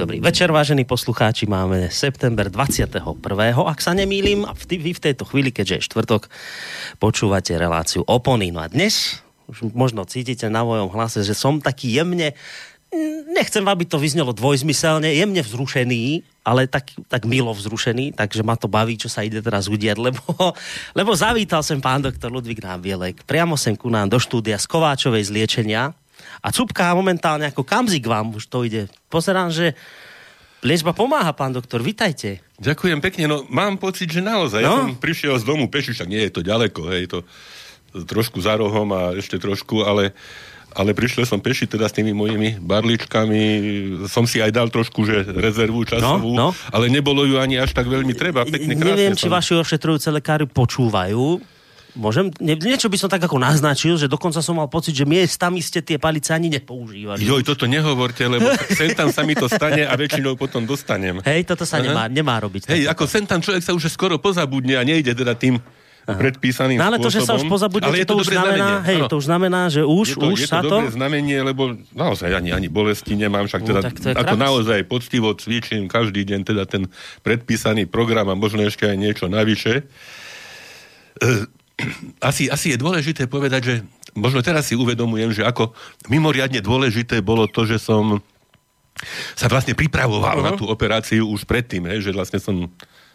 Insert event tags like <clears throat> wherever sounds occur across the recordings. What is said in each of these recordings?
Dobrý večer, vážení poslucháči. Máme september 21. Ak sa nemýlim, vy v tejto chvíli, keďže je štvrtok, počúvate reláciu Opony. No a dnes už možno cítite na mojom hlase, že som taký jemne nechcem, aby to vyznelo dvojzmyselne, jemne vzrušený, ale tak, tak milo vzrušený, takže ma to baví, čo sa ide teraz udiať, <laughs> lebo, lebo zavítal sem pán doktor Ludvík Nábielek priamo sem ku nám do štúdia z Kováčovej zliečenia a cupká momentálne ako kamzik vám už to ide. Pozerám, že liečba pomáha, pán doktor, vitajte. Ďakujem pekne, no mám pocit, že naozaj. No? Ja som prišiel z domu peši, však nie je to ďaleko, hej, to trošku za rohom a ešte trošku, ale ale prišiel som peši teda s tými mojimi barličkami, som si aj dal trošku, že rezervu časovú, no, no. ale nebolo ju ani až tak veľmi treba. Pekne, Neviem, či som... vaši ošetrujúce lekári počúvajú Môžem? Nie, niečo by som tak ako naznačil, že dokonca som mal pocit, že miestami ste tie palice ani nepoužívali. Joj, toto nehovorte, lebo sem tam sa mi to stane a väčšinou potom dostanem. Hej, toto sa nemá, nemá robiť. Hej, ako sem tam človek sa už skoro pozabudne a nejde teda tým Aha. predpísaným no, ale to, že sa už pozabudne, ale to, to, už znamená, hej, to už znamená, že už, je to, už je sa to... Je to znamenie, lebo naozaj ani, ani bolesti nemám, však teda, no, ako naozaj poctivo cvičím každý deň teda ten predpísaný program a možno ešte aj niečo navyše. E, asi, asi je dôležité povedať, že možno teraz si uvedomujem, že ako mimoriadne dôležité bolo to, že som sa vlastne pripravoval uh-huh. na tú operáciu už predtým, hej, že vlastne som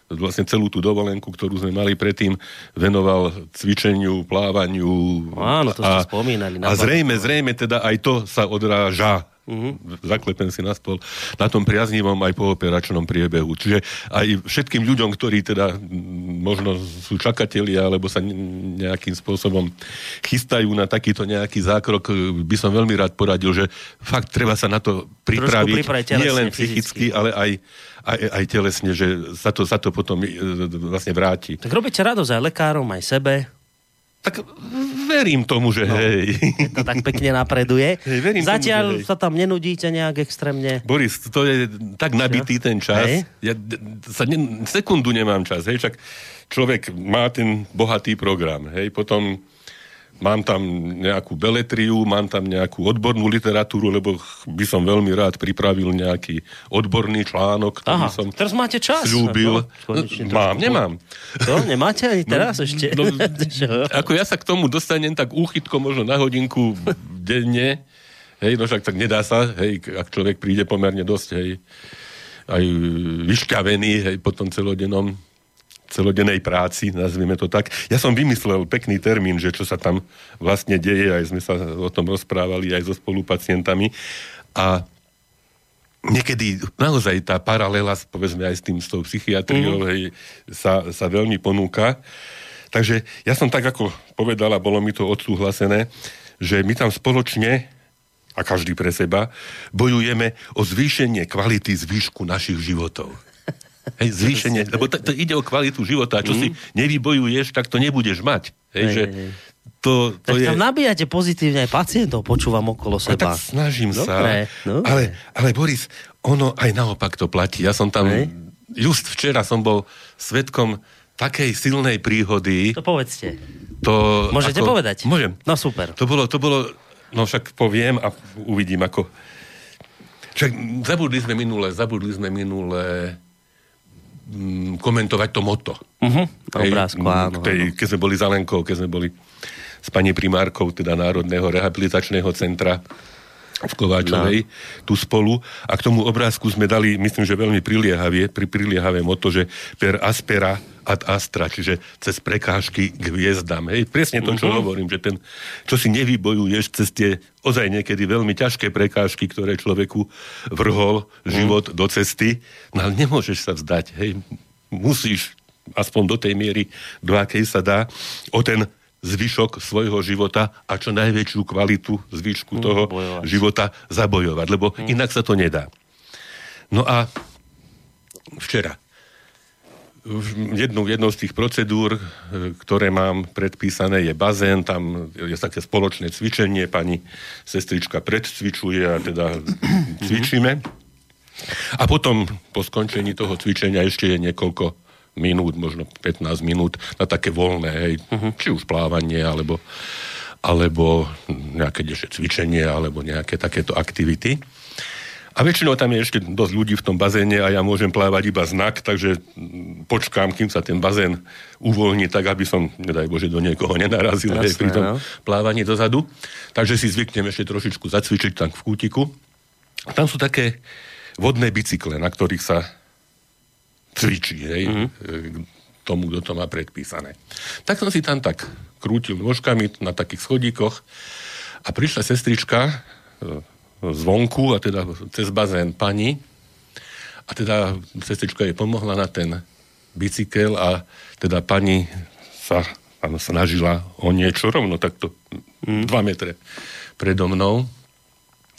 vlastne celú tú dovolenku, ktorú sme mali predtým, venoval cvičeniu, plávaniu. Áno, to a, ste spomínali. A zrejme, zrejme teda aj to sa odráža Uh-huh. Zaklepem si na stôl na tom priaznivom aj pooperačnom priebehu. Čiže aj všetkým ľuďom, ktorí teda možno sú čakatelia alebo sa nejakým spôsobom chystajú na takýto nejaký zákrok, by som veľmi rád poradil, že fakt treba sa na to pripraviť, nie len psychicky, fyzicky. ale aj, aj, aj telesne, že sa to, sa to potom e, vlastne vráti. Tak robíte radosť aj lekárom, aj sebe. Tak verím tomu, že no, hej. To tak pekne napreduje. Hej, verím Zatiaľ tomu, že hej. sa tam nenudíte nejak extrémne. Boris, to je tak nabitý ten čas. Hej. Ja sa ne, sekundu nemám čas. Hej, však človek má ten bohatý program. Hej, potom mám tam nejakú beletriu, mám tam nejakú odbornú literatúru, lebo by som veľmi rád pripravil nejaký odborný článok, ktorý Aha, som teraz máte čas. Slúbil. No, mám, nemám. To nemáte ani teraz no, ešte? No, <laughs> ako ja sa k tomu dostanem tak úchytko možno na hodinku denne, hej, no však tak nedá sa, hej, ak človek príde pomerne dosť, hej, aj vyšťavený, hej, po tom celodennom celodennej práci, nazvime to tak. Ja som vymyslel pekný termín, že čo sa tam vlastne deje, aj sme sa o tom rozprávali aj so spolupacientami. A niekedy naozaj tá paralela, povedzme aj s tým, s tou psychiatriou, mm. hej, sa, sa veľmi ponúka. Takže ja som tak ako povedala, bolo mi to odsúhlasené, že my tam spoločne a každý pre seba, bojujeme o zvýšenie kvality zvýšku našich životov. Hej, zvýšenie, lebo to, to ide o kvalitu života. Čo mm. si nevybojuješ, tak to nebudeš mať. Hej, hej, že to, to tak je... tam nabíjate pozitívne aj pacientov, počúvam okolo seba. A tak snažím Dobre, sa. No. Ale, ale Boris, ono aj naopak to platí. Ja som tam, hej. just včera som bol svetkom takej silnej príhody. To povedzte. To, Môžete ako, povedať? Môžem. No super. To bolo, to bolo, no však poviem a uvidím ako... Však zabudli sme minule, zabudli sme minule mm, komentovať to moto. Uh-huh. Obrázku, áno, tej, Keď sme boli za Lenkou, keď sme boli s pani primárkou, teda Národného rehabilitačného centra v Kováčovej, no. tu spolu. A k tomu obrázku sme dali, myslím, že veľmi priliehavé, pri priliehavé moto, že per aspera ad astra, čiže cez prekážky k hviezdam. Hej, presne to, čo uh-huh. hovorím, že ten, čo si nevybojuješ cez tie ozaj niekedy veľmi ťažké prekážky, ktoré človeku vrhol život uh-huh. do cesty, no ale nemôžeš sa vzdať. Hej, musíš aspoň do tej miery, do akej sa dá, o ten zvyšok svojho života a čo najväčšiu kvalitu zvyšku uh, toho bojovať. života zabojovať, lebo uh. inak sa to nedá. No a včera jednou, jednou z tých procedúr, e, ktoré mám predpísané, je bazén, tam je také spoločné cvičenie, pani sestrička predcvičuje a teda <coughs> cvičíme. A potom po skončení toho cvičenia ešte je niekoľko minút, možno 15 minút na také voľné, hej, uh-huh. či už plávanie, alebo, alebo nejaké ďalšie cvičenie, alebo nejaké takéto aktivity. A väčšinou tam je ešte dosť ľudí v tom bazéne a ja môžem plávať iba znak, takže počkám, kým sa ten bazén uvoľní tak, aby som, nedaj Bože, do niekoho nenarazil Jasné, hej, pri tom no. plávaní dozadu. Takže si zvyknem ešte trošičku zacvičiť tam v kútiku. Tam sú také vodné bicykle, na ktorých sa cvičí, hej, mm-hmm. tomu, kto to má predpísané. Tak som si tam tak krútil nôžkami na takých schodíkoch a prišla sestrička e, zvonku a teda cez bazén pani a teda sestrička jej pomohla na ten bicykel a teda pani sa áno, snažila o niečo rovno takto mm. dva metre predo mnou.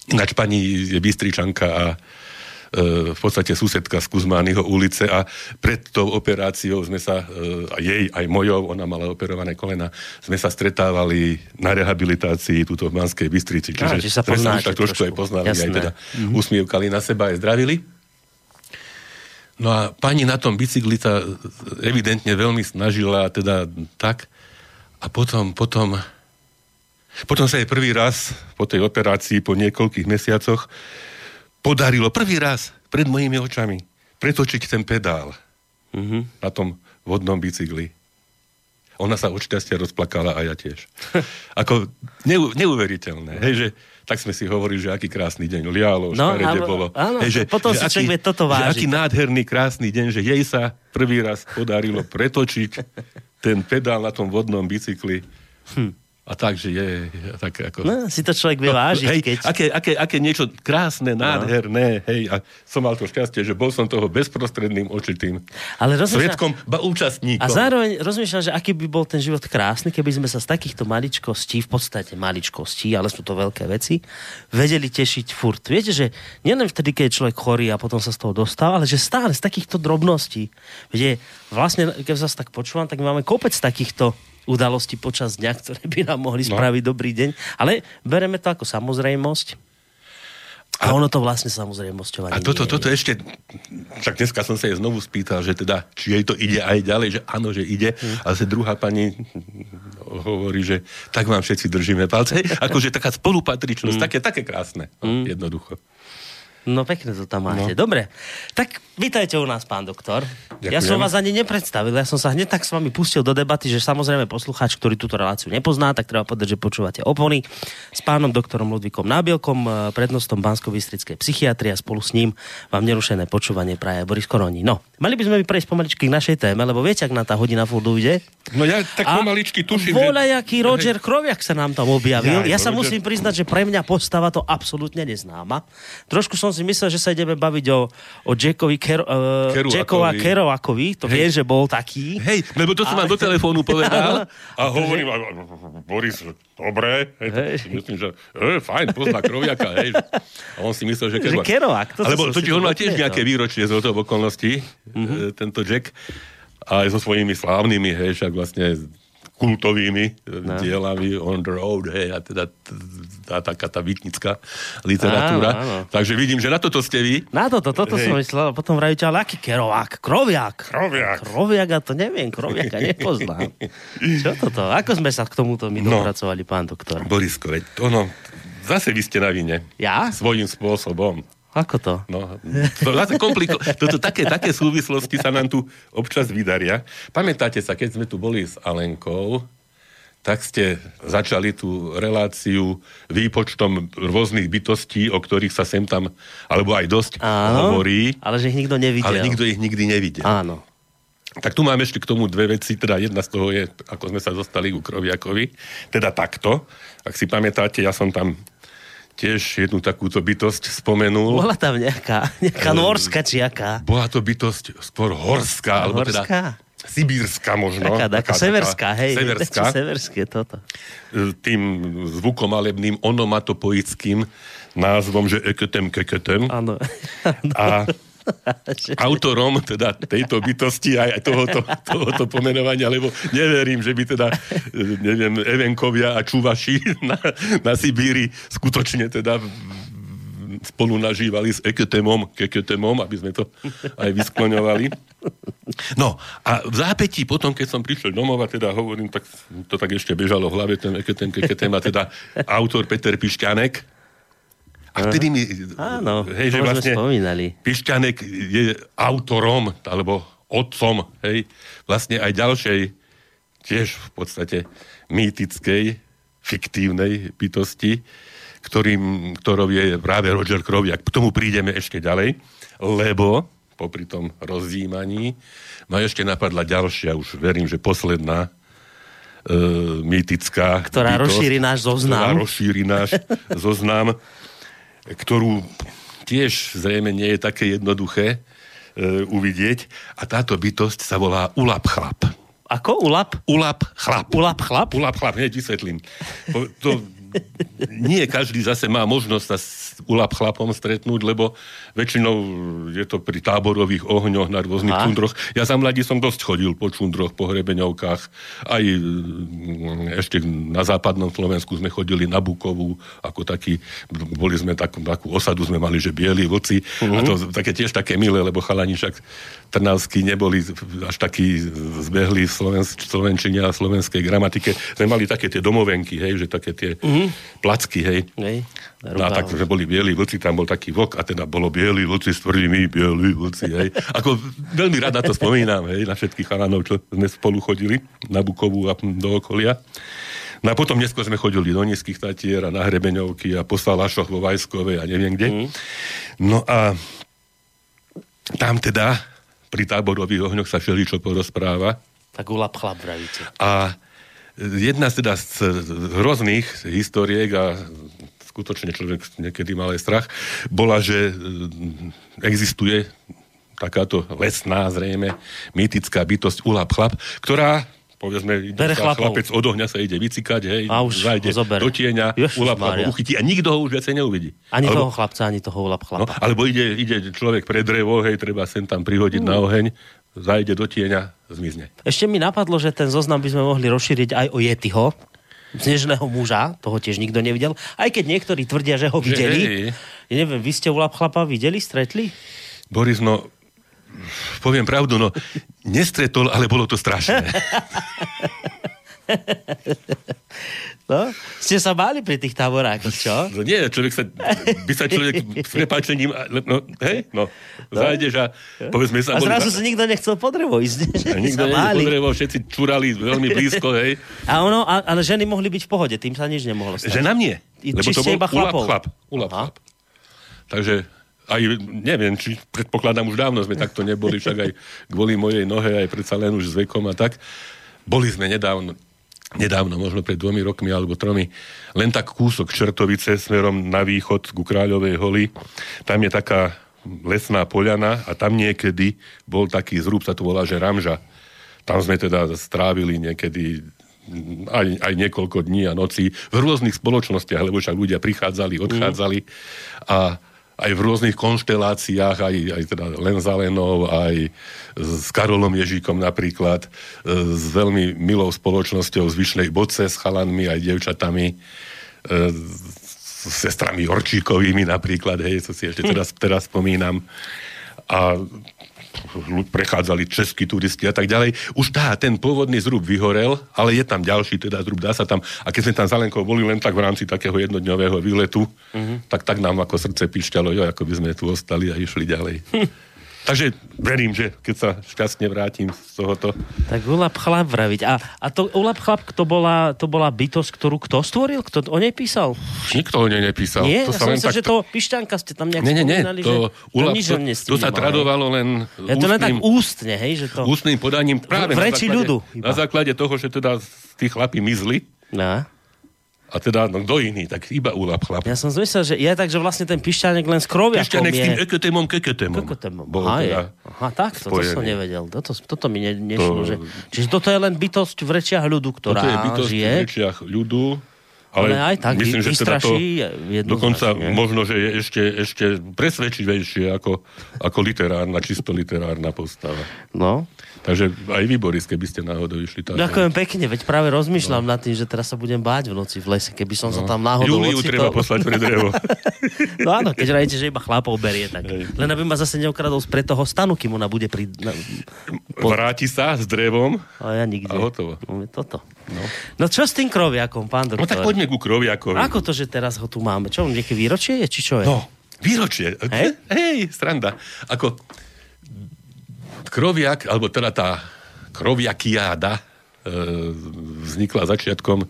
Ináč pani je Bystričanka a v podstate susedka z Kuzmányho ulice a pred tou operáciou sme sa, e, a jej, aj mojou, ona mala operované kolena, sme sa stretávali na rehabilitácii túto v Manskej Bystrici. Á, čiže sa poznáte tak trošku, trošku. aj poznali, Jasné. aj teda usmievkali na seba, aj zdravili. No a pani na tom bicykli sa evidentne veľmi snažila, teda tak. A potom, potom, potom sa jej prvý raz po tej operácii, po niekoľkých mesiacoch, podarilo prvý raz pred mojimi očami pretočiť ten pedál Mhm. na tom vodnom bicykli. Ona sa od šťastia rozplakala a ja tiež. <laughs> Ako neu, neuveriteľné. Hej, že tak sme si hovorili, že aký krásny deň lialo, No, škarede áno, bolo. áno, Hej, že, potom že si človek vie toto že vážiť. aký nádherný, krásny deň, že jej sa prvý raz podarilo <laughs> pretočiť ten pedál na tom vodnom bicykli. A tak, že je, tak ako... No, si to človek vie vážiť, hej, keď... aké, aké, aké niečo krásne, nádherné, hej, a som mal to šťastie, že bol som toho bezprostredným očitým Ale rozmýšľam, svetkom, ba účastníkom. a zároveň rozmýšľam, že aký by bol ten život krásny, keby sme sa z takýchto maličkostí, v podstate maličkostí, ale sú to veľké veci, vedeli tešiť furt. Viete, že nielen vtedy, keď je človek chorý a potom sa z toho dostáva, ale že stále z takýchto drobností. Viete, vlastne, keď sa tak počúvam, tak máme kopec takýchto udalostí počas dňa, ktoré by nám mohli No. spraviť dobrý deň. Ale bereme to ako samozrejmosť. A ono to vlastne samozrejmosťou ani A toto, nie toto ešte, však dneska som sa jej znovu spýtal, že teda, či jej to ide aj ďalej, že áno, že ide, Hm. ale zase druhá pani hovorí, že tak vám všetci držíme palce. Akože taká spolupatričnosť, také, také krásne, no, jednoducho. No pekne to tam máte. No. Dobre, tak vítajte u nás, pán doktor. Ďakujem. Ja som vás ani nepredstavil, ja som sa hneď tak s vami pustil do debaty, že samozrejme poslucháč, ktorý túto reláciu nepozná, tak treba povedať, že počúvate opony s pánom doktorom Ludvíkom Nábielkom, eh, prednostom bansko psychiatrie a spolu s ním vám nerušené počúvanie praje Boris Koroni. No, mali by sme prejsť pomaličky k našej téme, lebo viete, ak na tá hodina furt ujde. No ja tak pomaličky tuším, Voľajaký Roger Kroviak sa nám tam objavil. Jaj, ja sa Roger- musím priznať, že pre mňa postava to absolútne neznáma. Trošku som si myslel, že sa ideme baviť o, o Jackovi Ker, uh, Kerouakovi. Jackova Kerouakovi. To viem, že bol taký. Hej, lebo to som vám do telefónu povedal <laughs> a hovorím, a- Boris, dobre, hej, tak Hej. si myslím, že e, fajn, pozná kroviaka, hej. A on si myslel, že toto Alebo totiž on mal tiež nejaké výročie z toho okolností, mm-hmm. tento Jack, a aj so svojimi slávnymi, hej, však vlastne kultovými no. dielami On the Road, hej, a teda tá taká tá vytnická literatúra. Áno, áno. Takže vidím, že na toto ste vy. Na toto, toto Hej. som myslel. Potom vravíte, ale aký Kerouac? Kroviak. Kroviak. Kroviak, a to neviem, Kroviaka nepoznám. <laughs> Čo toto? Ako sme sa k tomuto my No. dopracovali, pán doktor? Borisko, veď ono, zase vy ste na vine. Ja? Svojím spôsobom. Ako to? No, to kompliko- toto také, také súvislosti sa nám tu občas vydaria. Pamätáte sa, keď sme tu boli s Alenkou, tak ste začali tú reláciu výpočtom rôznych bytostí, o ktorých sa sem tam, alebo aj dosť Áno, hovorí, ale že ich nikto nevidel. ale nikto ich nikdy nevidel. Áno. Tak tu máme ešte k tomu dve veci, teda jedna z toho je, ako sme sa dostali ku Kroviakovi, teda takto. Ak si pamätáte, ja som tam tiež jednu takúto bytosť spomenul. Bola tam nejaká, nejaká norská či aká. Bola to bytosť skôr horská, alebo teda Horská? sibírska možno. Taká, taká, severská, hej. Severská. <laughs> Severské toto. E, Tým zvukomalebným onomatopoickým názvom, že eketem keketem. Áno. A <laughs> <laughs> autorom teda tejto bytosti aj tohoto, tohoto pomenovania, lebo neverím, že by teda, neviem, Evenkovia a Čuvaši <laughs> na, na Sibíri skutočne teda spolu nažívali s eketemom, keketemom, aby sme to aj vyskloňovali. No a v zápätí potom, keď som prišiel domov a teda hovorím, tak to tak ešte bežalo v hlave, ten eketem, keketem a teda autor Peter Pišťanek. A vtedy mi... Áno, hej, že vlastne spomínali. Pišťanek je autorom, alebo otcom, hej, vlastne aj ďalšej, tiež v podstate mýtickej, fiktívnej bytosti, ktorým, ktorou je práve Roger Kroviak. K tomu prídeme ešte ďalej, lebo popri tom rozjímaní ma ešte napadla ďalšia, už verím, že posledná e, mýtická Ktorá bytosť, rozšíri náš zoznam. Ktorá rozšíri náš zoznam, <laughs> ktorú tiež zrejme nie je také jednoduché e, uvidieť. A táto bytosť sa volá Ulap chlap. Ako? Ulap? Ulap chlap. Ulap chlap? Ulap chlap, hneď vysvetlím. To, nie každý zase má možnosť sa s ulap chlapom stretnúť, lebo väčšinou je to pri táborových ohňoch na rôznych Aha. čundroch. Ja za mladí som dosť chodil po čundroch, po hrebeňovkách. Aj mm, ešte na západnom Slovensku sme chodili na Bukovú, ako taký, boli sme takú, takú osadu sme mali, že bieli vlci. A to také tiež také milé, lebo chalani však trnavskí neboli až takí zbehli v slovenčine a slovenskej gramatike. Sme mali také tie domovenky, hej, že také tie placky, hej. Hej. No a tak sme boli bieli vlci, tam bol taký vlk a teda bolo bieli vlci s tvrdými bieli vlci, hej. Ako veľmi rád na to spomínam, hej, na všetkých chalanov, čo sme spolu chodili na Bukovú a do okolia. No a potom neskôr sme chodili do Nízkych Tatier a na Hrebeňovky a po Salašoch vo Vajskovej a neviem kde. No a tam teda pri táborových ohňoch sa všeličo porozpráva. Tak ulap chlap vravíte. A jedna z teda z hrozných historiek a skutočne človek niekedy mal aj strach, bola, že mm, existuje takáto lesná, zrejme, mýtická bytosť Ulap chlap, ktorá povedzme, ide sa chlapec od ohňa sa ide vycikať, hej, A už zajde do tieňa, Ulap chlap Mária. ho uchytí a nikto ho už viacej neuvidí. Ani Alebo- toho chlapca, ani toho ulap No, chlapa. alebo ide, ide človek pre drevo, hej, treba sem tam prihodiť na oheň, zajde do tieňa, zmizne. Ešte mi napadlo, že ten zoznam by sme mohli rozšíriť aj o Yetiho, snežného muža, toho tiež nikto nevidel, aj keď niektorí tvrdia, že ho Že videli. hej. Ja neviem, vy ste ulap chlapa videli, stretli? Boris, no, poviem pravdu, no, nestretol, ale bolo to strašné. <laughs> No? Ste sa báli pri tých táborákoch, čo? <laughs> No nie, človek sa, by sa človek <laughs> s prepáčením, no, hej, no, zajdeš a povedzme sa... A zrazu sa nikto nechcel po drevo ísť. A <laughs> nikto báli. podrevo, všetci čurali veľmi blízko, hej. A ono, a, ale ženy mohli byť v pohode, tým sa nič nemohlo stať. Že nám nie. Lebo to bol iba chlapov. ulap chlap. Ulap Aha. chlap. Takže aj, neviem, či predpokladám, už dávno sme takto neboli, však aj kvôli mojej nohe, aj predsa len už s vekom a tak. Boli sme nedávno, nedávno, možno pred dvomi rokmi alebo tromi, len tak kúsok Čertovice smerom na východ ku Kráľovej holi. Tam je taká lesná poľana a tam niekedy bol taký zrúb, sa to volá, že Ramža. Tam sme teda strávili niekedy aj, aj niekoľko dní a nocí v rôznych spoločnostiach, lebo však ľudia prichádzali, odchádzali a aj v rôznych konšteláciách, aj, aj teda len za Lenou, aj s Karolom Ježíkom napríklad, e, s veľmi milou spoločnosťou z Vyšnej Boce, s chalanmi, aj devčatami, e, s sestrami Orčíkovými napríklad, hej, to si ešte teraz, teraz spomínam. A prechádzali českí turisti a tak ďalej. Už tá, ten pôvodný zrub vyhorel, ale je tam ďalší teda zrub, dá sa tam. A keď sme tam Lenkou boli len tak v rámci takého jednodňového výletu, tak tak nám ako srdce pišťalo, jo, ako by sme tu ostali a išli ďalej. <laughs> Takže verím, že keď sa šťastne vrátim z tohoto, Tak ulap chlap vraviť. A, a to ulap chlap, to bola, to bola bytosť, ktorú kto stvoril? Kto o nej písal? nikto o nej nepísal. Nie? to ja som myslel, že to pišťanka ste tam nejak Nie, nie, nie, to, že ulap, nič to, s tým to sa tradovalo len Ja to len tak ústne, hej, že to... ústnym podaním práve v na reči základe, ľudu iba. na základe toho, že teda tí chlapi mizli No. A teda no, kto iný, tak iba ulap chlap. Ja som zmyslel, že je tak, že vlastne ten pišťanek len s kroviakom Ešte s tým je... eketémom, keketémom. Kokotémom. Bol Aha, je. teda Aha, tak, toto som spojený. nevedel. Toto, toto mi ne, nešlo. To- Že, čiže toto je len bytosť v rečiach ľudu, ktorá Toto je bytosť žije. v rečiach ľudu, ale, Ale aj tak, myslím, že teda to dokonca možno, že je ešte, ešte presvedčivejšie ako, ako literárna, čisto literárna postava. No. Takže aj vy, Boris, keby ste náhodou išli tam. Ďakujem pekne, veď práve rozmýšľam nad tým, že teraz sa budem báť v noci v lese, keby som sa tam náhodou treba ocitol. poslať pre drevo. <laughs> No áno, keď radíte, že iba chlapov berie, tak. Len aby ma zase neukradol spred toho stanu, kým ona bude pri... Na... Vráti sa s drevom Ale ja nikde. A hotovo. No, toto. No. no čo s tým kroviakom, pán doktor? No tak poďme poďme ku Kroviakovi. Ako to, že teraz ho tu máme? Čo, nejaké výročie je, či čo je? No, výročie. Hej? Hej, stranda. Ako Kroviak, alebo teda tá Kroviakiáda e, vznikla začiatkom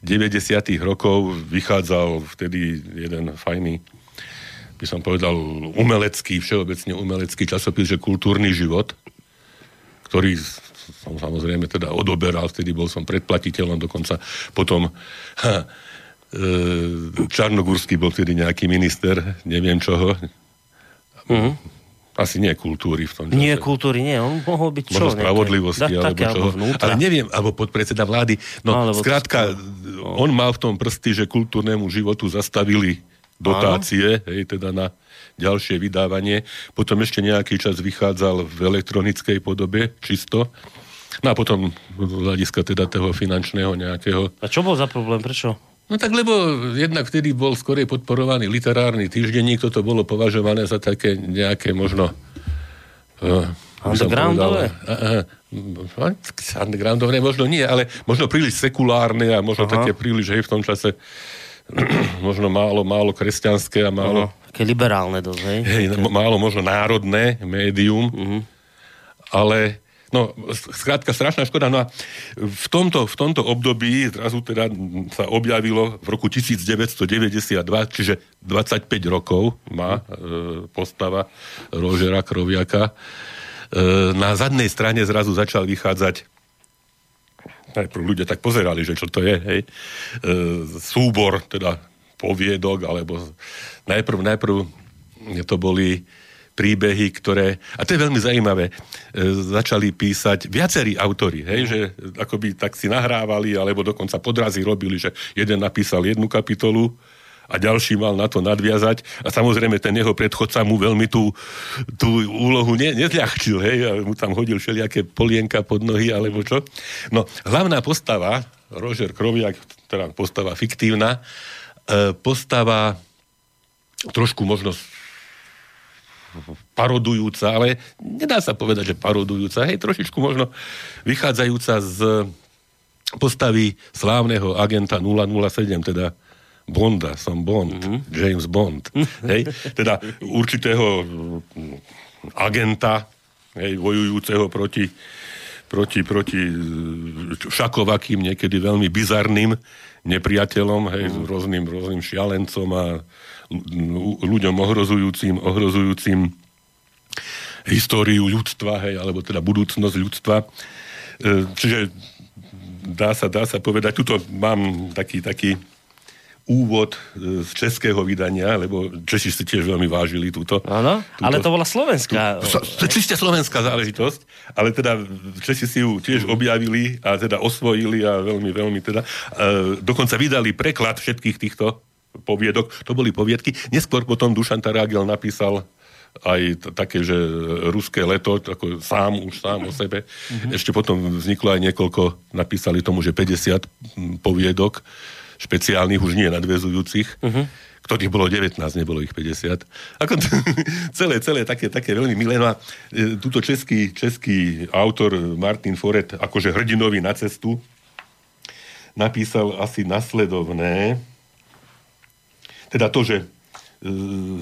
90. rokov, vychádzal vtedy jeden fajný by som povedal, umelecký, všeobecne umelecký časopis, že kultúrny život, ktorý som samozrejme teda odoberal, vtedy bol som predplatiteľom, dokonca potom ha, e, Čarnogurský bol vtedy nejaký minister, neviem čoho. Mhm. Asi nie kultúry v tom čase. Nie kultúry, nie. On mohol byť čo? Možno spravodlivosti, nejaké, alebo čoho. vnútra. Ale neviem, alebo podpredseda vlády. No, Alebo skrátka, on mal v tom prsty, že kultúrnemu životu zastavili dotácie, hej, teda na ďalšie vydávanie. Potom ešte nejaký čas vychádzal v elektronickej podobe, čisto. No a potom z hľadiska teda toho finančného nejakého A čo bol za problém? Prečo? No tak lebo jednak vtedy bol skorej podporovaný literárny týždenník, toto bolo považované za také nejaké možno... Uh, Undergroundové? Undergroundové možno nie, ale možno príliš sekulárne a možno Aha. také príliš, hej, v tom čase <clears throat> možno málo, málo kresťanské a málo, No, také liberálne dosť, hej? hej, málo možno národné médium, Mhm. ale no, skrátka strašná škoda. No a v tomto, v tomto období zrazu teda sa objavilo v roku 1992, čiže 25 rokov má e, postava Rožera Kroviaka. E, na zadnej strane zrazu začal vychádzať najprv ľudia tak pozerali, že čo to je, hej, e, súbor, teda poviedok, alebo najprv, najprv to boli príbehy, ktoré, a to je veľmi zaujímavé, e, začali písať viacerí autory, hej, že akoby tak si nahrávali, alebo dokonca podrazy robili, že jeden napísal jednu kapitolu, a ďalší mal na to nadviazať a samozrejme ten jeho predchodca mu veľmi tú, tú úlohu ne, nezľahčil, hej, a mu tam hodil všelijaké polienka pod nohy alebo čo. No, hlavná postava, Roger Kroviak, teda postava fiktívna, postava trošku možno parodujúca, ale nedá sa povedať, že parodujúca, hej, trošičku možno vychádzajúca z postavy slávneho agenta 007, teda Bonda, som Bond, mm-hmm. James Bond. hej? Teda určitého mm, agenta, hej, vojujúceho proti, proti, proti e, všakovakým, niekedy veľmi bizarným nepriateľom, hej, mm. rôznym, rôznym šialencom a ľu- ľuďom ohrozujúcim, ohrozujúcim históriu ľudstva, hej, alebo teda budúcnosť ľudstva. E, Čiže dá sa, dá sa povedať, tuto mám taký, taký úvod e, z českého vydania, lebo Češi si tiež veľmi vážili túto. Áno, ale to bola slovenská. So, je čiste slovenská záležitosť, ale teda Česi si ju tiež objavili a teda osvojili a veľmi, veľmi teda. E, dokonca vydali preklad všetkých týchto poviedok. To boli poviedky. Neskôr potom Dušan Tarágel napísal aj t- také, že ruské leto, ako sám, už sám o sebe. Mm-hmm. Ešte potom vzniklo aj niekoľko, napísali tomu, že 50 poviedok, špeciálnych, už nie nadvezujúcich, uh-huh. ktorých bolo 19, nebolo ich 50. Ako t- <laughs> celé, celé také, také veľmi milé. No a e, túto český, český autor Martin Foret, akože hrdinový na cestu, napísal asi nasledovné, teda to, že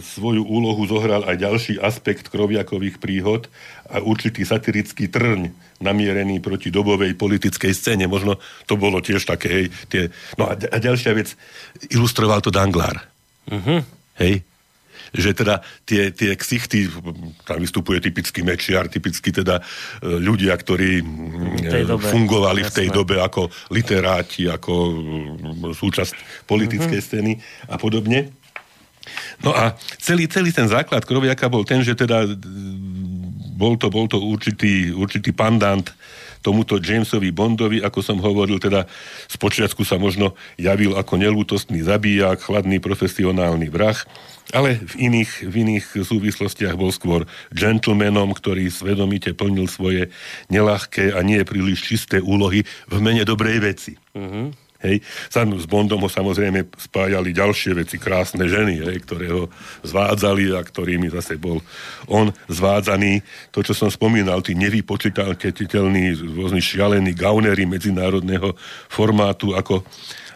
svoju úlohu zohral aj ďalší aspekt kroviakových príhod a určitý satirický trň namierený proti dobovej politickej scéne. Možno to bolo tiež také, hej, tie... No a, a ďalšia vec, ilustroval to Danglár. Uh-huh. Hej? Že teda tie, tie ksichty, tam vystupuje typický mečiar, typicky teda e, ľudia, ktorí e, dobe, fungovali v tej dobe ako literáti, ako súčasť politickej Mhm. scény a podobne. No a celý, celý ten základ Kroviaka bol ten, že teda mm, bol to, bol to určitý, určitý pandant tomuto Jamesovi Bondovi, ako som hovoril, teda spočiatku sa možno javil ako nelútostný zabíjak, chladný profesionálny vrah, ale v iných, v iných súvislostiach bol skôr gentlemanom, ktorý svedomite plnil svoje nelahké a nie príliš čisté úlohy v mene dobrej veci. Uh-huh. Hej. S Bondom ho samozrejme spájali ďalšie veci, krásne ženy, hej, ktoré ho zvádzali a ktorými zase bol on zvádzaný. To, čo som spomínal, tí nevypočítateľní, rôzni šialení gaunery medzinárodného formátu ako,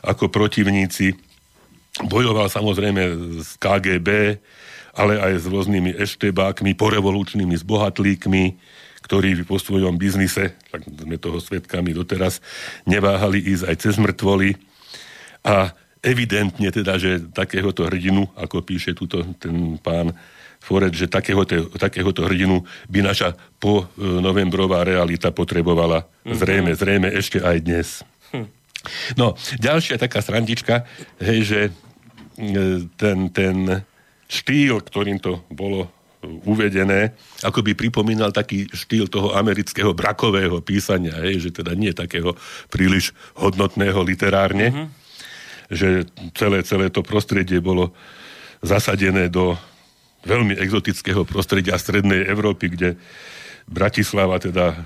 ako protivníci. Bojoval samozrejme s KGB, ale aj s rôznymi eštebákmi, porevolučnými zbohatlíkmi, ktorí po svojom biznise, tak sme toho svetkami doteraz, neváhali ísť aj cez mŕtvoly. A evidentne teda, že takéhoto hrdinu, ako píše tuto ten pán Foret, že takéhoto, takéhoto hrdinu by naša po e, novembrová realita potrebovala mm-hmm. zrejme, zrejme ešte aj dnes. Hm. No, ďalšia taká srandička, hej, že e, ten, ten štýl, ktorým to bolo uvedené, ako by pripomínal taký štýl toho amerického brakového písania, hej, že teda nie takého príliš hodnotného literárne, mm-hmm. že celé, celé to prostredie bolo zasadené do veľmi exotického prostredia strednej Európy, kde Bratislava teda e,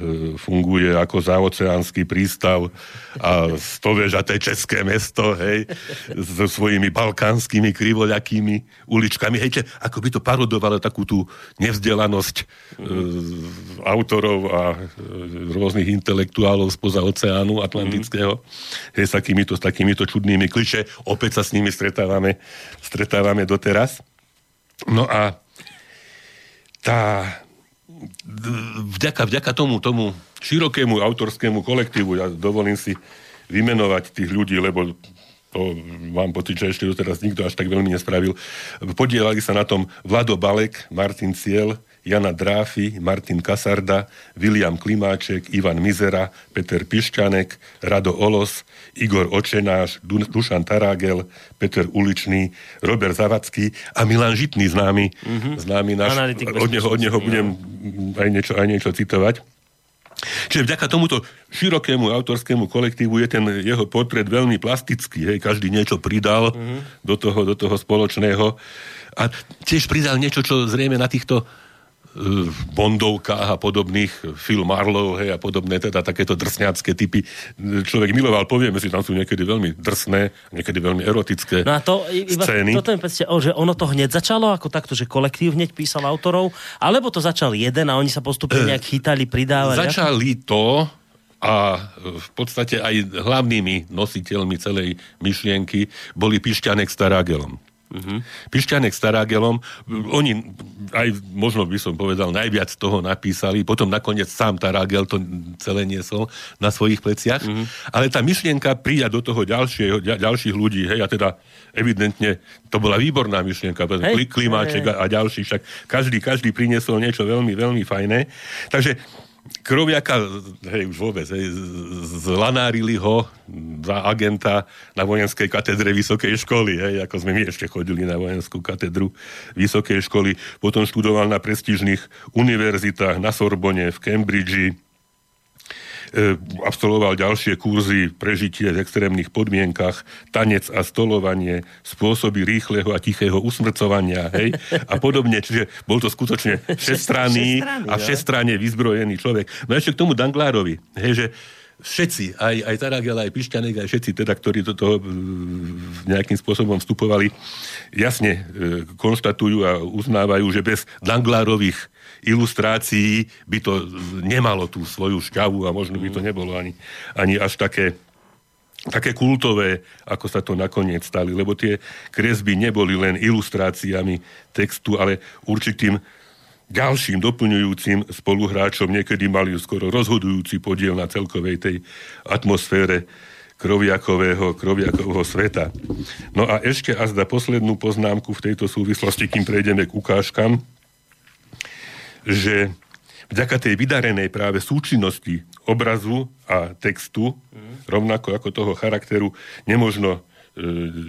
funguje ako zaoceánsky prístav a stovežaté české mesto, hej, so svojimi balkánskymi krivoľakými uličkami, hej, ako by to parodovalo takú tú nevzdelanosť e, autorov a e, rôznych intelektuálov spoza oceánu Atlantického, mm. hej, s takýmito, s takýmito čudnými kliše, opäť sa s nimi stretávame, stretávame doteraz. No a tá vďaka, vďaka tomu, tomu širokému autorskému kolektívu, ja dovolím si vymenovať tých ľudí, lebo to mám pocit, že ešte doteraz nikto až tak veľmi nespravil. Podielali sa na tom Vlado Balek, Martin Ciel, Jana Dráfi, Martin Kasarda, William Klimáček, Ivan Mizera, Peter Pišťanek, Rado Olos, Igor Očenáš, Dušan Tarágel, Peter Uličný, Robert Zavacký a Milan Žitný známy, mm-hmm. známy náš. Od neho, od neho budem aj niečo, aj niečo citovať. Čiže vďaka tomuto širokému autorskému kolektívu je ten jeho portrét veľmi plastický. Hej, každý niečo pridal mm-hmm. do, toho, do toho spoločného. A tiež pridal niečo, čo zrejme na týchto v Bondovkách a podobných, Phil Marlowe hej, a podobné, teda takéto drsňacké typy. Človek miloval, povieme si, tam sú niekedy veľmi drsné, niekedy veľmi erotické no a to, iba, scény. Toto mi že ono to hneď začalo ako takto, že kolektív hneď písal autorov, alebo to začal jeden a oni sa postupne nejak chytali, pridávali? Začali to, a v podstate aj hlavnými nositeľmi celej myšlienky boli Pišťanek s Tarágelom. Uh-huh. Pišťanek s Tarágelom, oni aj možno by som povedal, najviac toho napísali, potom nakoniec sám Tarágel to celé niesol na svojich pleciach, uh-huh. ale tá myšlienka prijať do toho ďalšieho, ďalších ľudí, hej, a teda evidentne to bola výborná myšlienka, hej, Klimáček hej. a, a ďalší, však každý, každý priniesol niečo veľmi, veľmi fajné. Takže Kroviaka, hej, už vôbec, hej, zlanárili ho za agenta na vojenskej katedre Vysokej školy, hej, ako sme my ešte chodili na vojenskú katedru Vysokej školy. Potom študoval na prestížnych univerzitách na Sorbonne, v Cambridge, absolvoval ďalšie kurzy prežitie v extrémnych podmienkach, tanec a stolovanie, spôsoby rýchleho a tichého usmrcovania, hej, a podobne. Čiže bol to skutočne <laughs> všestranný a všestranne vyzbrojený človek. No ešte k tomu Danglárovi, hej, že všetci, aj, aj Taragel, aj Pišťanek, aj všetci teda, ktorí do toho nejakým spôsobom vstupovali, jasne e, konštatujú a uznávajú, že bez Danglárových ilustrácií by to nemalo tú svoju šťavu a možno by to nebolo ani, ani až také také kultové, ako sa to nakoniec stali, lebo tie kresby neboli len ilustráciami textu, ale určitým ďalším doplňujúcim spoluhráčom. Niekedy mali skoro rozhodujúci podiel na celkovej tej atmosfére kroviakového, kroviakového sveta. No a ešte a zda poslednú poznámku v tejto súvislosti, kým prejdeme k ukážkam, že vďaka tej vydarenej práve súčinnosti obrazu a textu, mm. rovnako ako toho charakteru, nemožno e,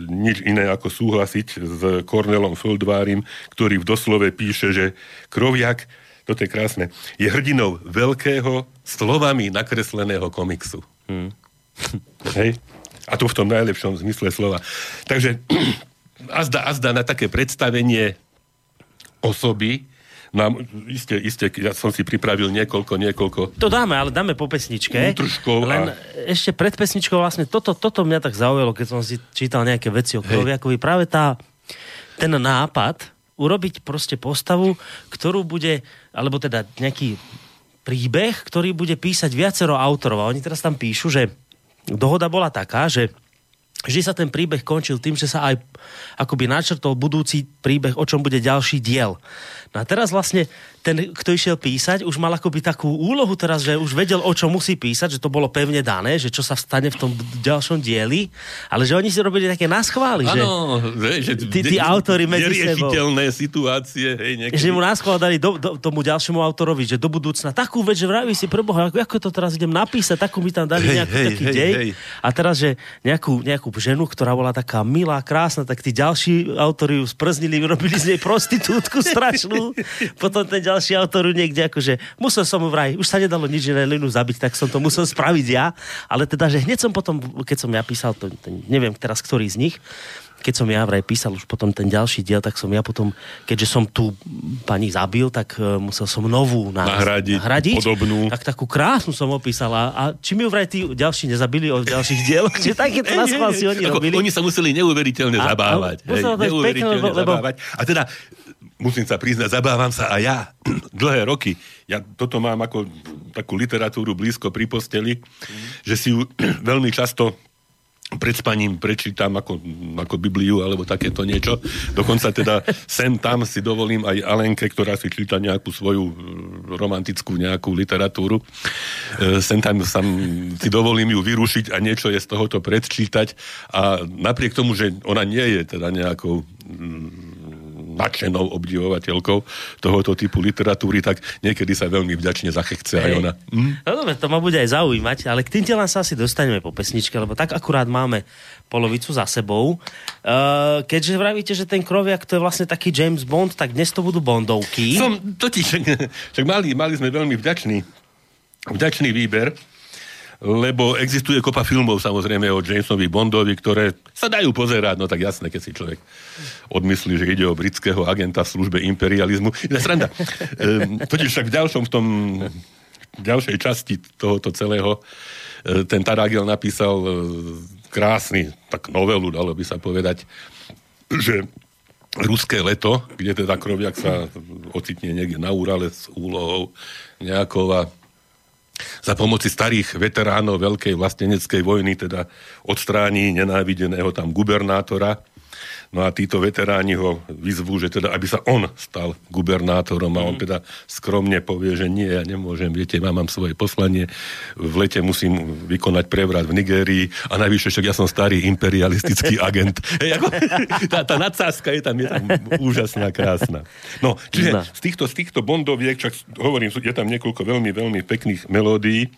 nič iné ako súhlasiť s Cornelom Feldvárim, ktorý v doslove píše, že Kroviak, toto je krásne, je hrdinou veľkého slovami nakresleného komiksu. Mm. <laughs> Hej? A to v tom najlepšom zmysle slova. Takže <clears throat> azda, azda na také predstavenie osoby, nám, iste, iste, ja som si pripravil niekoľko, niekoľko. To dáme, ale dáme po pesničke. Útržkov Len a- ešte pred pesničkou vlastne toto, toto mňa tak zaujalo, keď som si čítal nejaké veci o Kroviakovi. Práve tá, ten nápad urobiť proste postavu, ktorú bude, alebo teda nejaký príbeh, ktorý bude písať viacero autorov. A oni teraz tam píšu, že dohoda bola taká, že vždy sa ten príbeh končil tým, že sa aj akoby načrtol budúci príbeh, o čom bude ďalší diel. No a teraz vlastne ten, kto išiel písať, už mal akoby takú úlohu teraz, že už vedel, o čom musí písať, že to bolo pevne dané, že čo sa stane v tom ďalšom dieli, ale že oni si robili také naschvály, že, že, Tí- tí autori medzi sebou. situácie, hej, niekedy. že mu náschvál dali do, do, tomu ďalšiemu autorovi, že do budúcna takú vec, že vraví si preboha, ako, ako to teraz idem napísať, takú mi tam dali nejaký hej, taký hej, dej. hej. A teraz, že nejakú, nejakú ženu, ktorá bola taká milá, krásna, tak tí ďalší autori ju sprznili, urobili z nej prostitútku strašnú. Potom ten ďalší autor niekde akože, musel som mu vraj, už sa nedalo nič iné len ju zabiť, tak som to musel spraviť ja. Ale teda, že hneď som potom, keď som ja písal, to, to, neviem teraz, ktorý z nich, keď som ja vraj písal už potom ten ďalší diel, tak som ja potom, keďže som tu pani zabil, tak uh, musel som novú nájsť- Nahradiť, nahradiť. podobnú. Tak takú krásnu som opísala. A či mi vraj tí ďalší nezabili o ďalších dieloch, <laughs> že takéto hej, si oni robili. Oni sa museli neuveriteľne A- a zabávať. hej, neuveriteľne lebo- zabávať. A teda, musím sa priznať, zabávam sa aj ja <clears throat> dlhé roky. Ja toto mám ako takú literatúru blízko pri posteli, že si ju <clears throat> veľmi často pred spaním prečítam ako, ako Bibliu alebo takéto niečo. Dokonca teda <laughs> sem tam si dovolím aj Alenke, ktorá si číta nejakú svoju e, romantickú nejakú literatúru. E, sem tam sam, si dovolím ju vyrušiť a niečo je z tohoto predčítať. A napriek tomu, že ona nie je teda nejakou mm, nadšenou obdivovateľkou tohoto typu literatúry, tak niekedy sa veľmi vďačne zachechce aj ona. Hm? No dobre, to ma bude aj zaujímať, ale k tým telám sa asi dostaneme po pesničke, lebo tak akurát máme polovicu za sebou. Uh, keďže vravíte, že ten kroviak to je vlastne taký James Bond, tak dnes to budú Bondovky. Som totiž, <laughs> však mali, mali sme veľmi vďačný, vďačný výber, lebo existuje kopa filmov samozrejme o Jamesovi Bondovi, ktoré sa dajú pozerať, no tak jasné, keď si človek odmyslí, že ide o britského agenta v službe imperializmu. Je to sranda. <laughs> Ehm, totiž však v ďalšom, v tom v ďalšej časti tohoto celého e, ten Taragel napísal e, krásny, tak novelu, dalo by sa povedať, že ruské leto, kde teda Kroviak sa ocitne niekde na Úrale s úlohou nejakou a za pomoci starých veteránov veľkej vlasteneckej vojny teda odstráni nenávideného tam gubernátora. No a títo veteráni ho vyzvú, že teda, aby sa on stal gubernátorom a on teda skromne povie, že nie, ja nemôžem, viete, ja mám svoje poslanie, v lete musím vykonať prevrat v Nigérii a najvyššie, však ja som starý imperialistický <laughs> agent. Hej, ako, tá, tá nadsázka je tam, je tam úžasná, krásna. No, čiže Zna. z týchto, z týchto bondoviek, čak hovorím, je tam niekoľko veľmi, veľmi pekných melódií,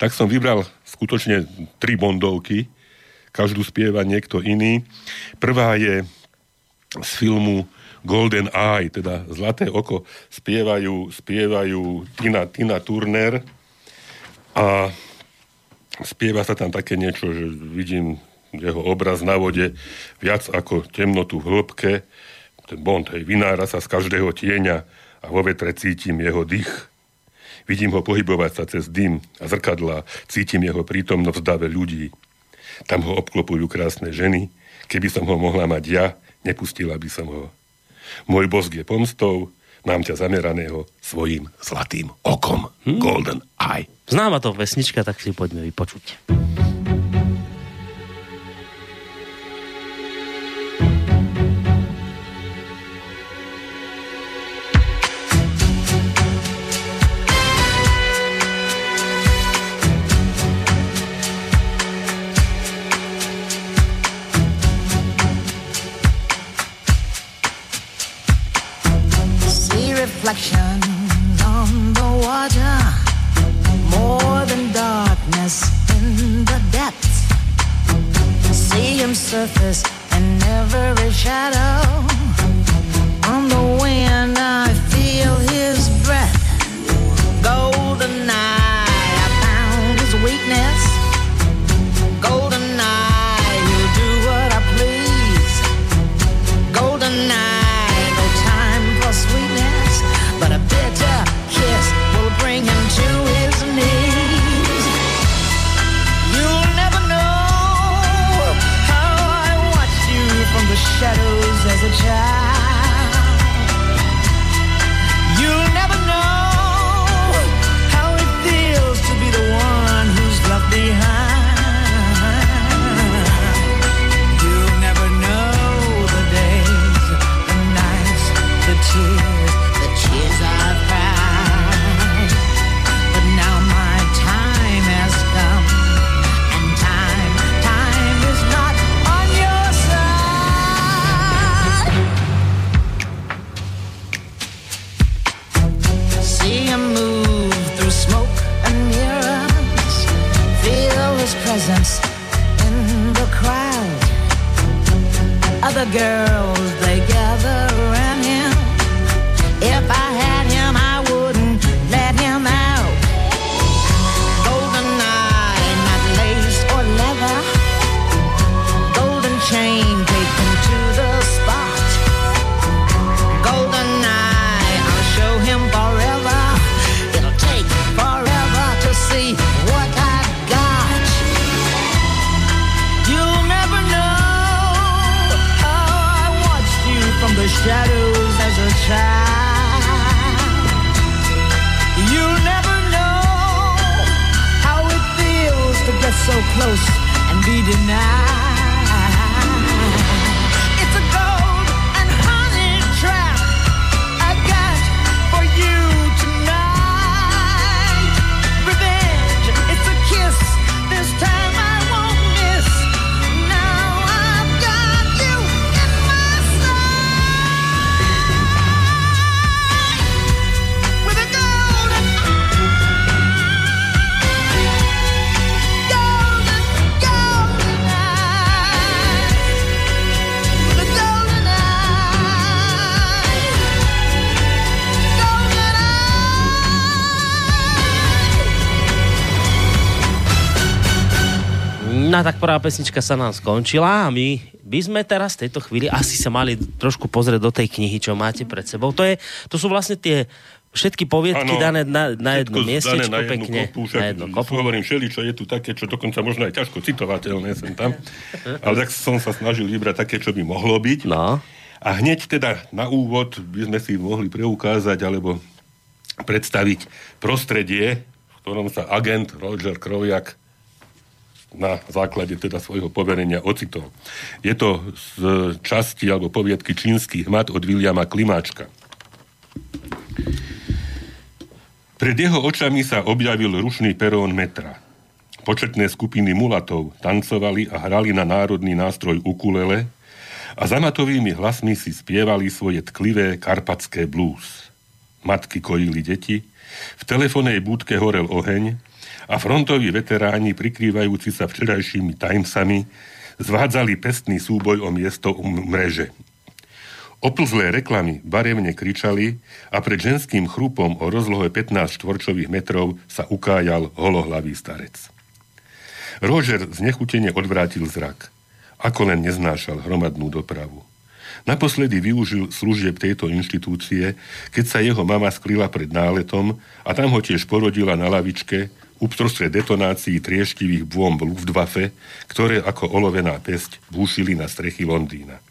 tak som vybral skutočne tri bondovky, každú spieva niekto iný. Prvá je z filmu Golden Eye, teda Zlaté oko, spievajú, spievajú Tina, Tina Turner a spieva sa tam také niečo, že vidím jeho obraz na vode viac ako temnotu v hĺbke. Ten Bond, hej, vynára sa z každého tieňa a vo vetre cítim jeho dých. Vidím ho pohybovať sa cez dym a zrkadla, cítim jeho prítomnosť v dave ľudí. Tam ho obklopujú krásne ženy. Keby som ho mohla mať ja, nepustila by som ho. Môj bosk je pomstou, mám ťa zameraného svojim zlatým okom. Hmm? Golden Eye. Známa to pesnička, tak si poďme vypočuť. No tak prvá pesnička sa nám skončila a my by sme teraz v tejto chvíli asi sa mali trošku pozrieť do tej knihy, čo máte pred sebou. To, je, to sú vlastne tie všetky poviedky Áno, dané na, na jedno miestečko na jednu pekne. Kopu, však na jedno kopu. Hovorím, všeli, čo je tu také, čo dokonca možno aj ťažko citovateľné sem tam. Ale tak som sa snažil vybrať také, čo by mohlo byť. No, A hneď teda na úvod by sme si mohli preukázať alebo predstaviť prostredie, v ktorom sa agent Roger Kroviak na základe teda svojho poverenia ocitol. Je to z časti alebo poviedky čínskych hmat od Viliama Klimáčka. Pred jeho očami sa objavil rušný perón metra. Početné skupiny mulatov tancovali a hrali na národný nástroj ukulele a za matovými hlasmi si spievali svoje tklivé karpatské blues. Matky kojili deti, v telefónnej búdke horel oheň a frontoví veteráni, prikrývajúci sa včerajšími timesami, zvádzali pestný súboj o miesto u mreže. Oplzlé reklamy barevne kričali a pred ženským chrupom o rozlohe 15 štvorčových metrov sa ukájal holohlavý starec. Roger znechutene odvrátil zrak. Ako len neznášal hromadnú dopravu. Naposledy využil služieb tejto inštitúcie, keď sa jeho mama skryla pred náletom a tam ho tiež porodila na lavičke uprostred detonácií trieštivých bomb Luftwaffe, ktoré ako olovená pesť búšili na strechy Londýna.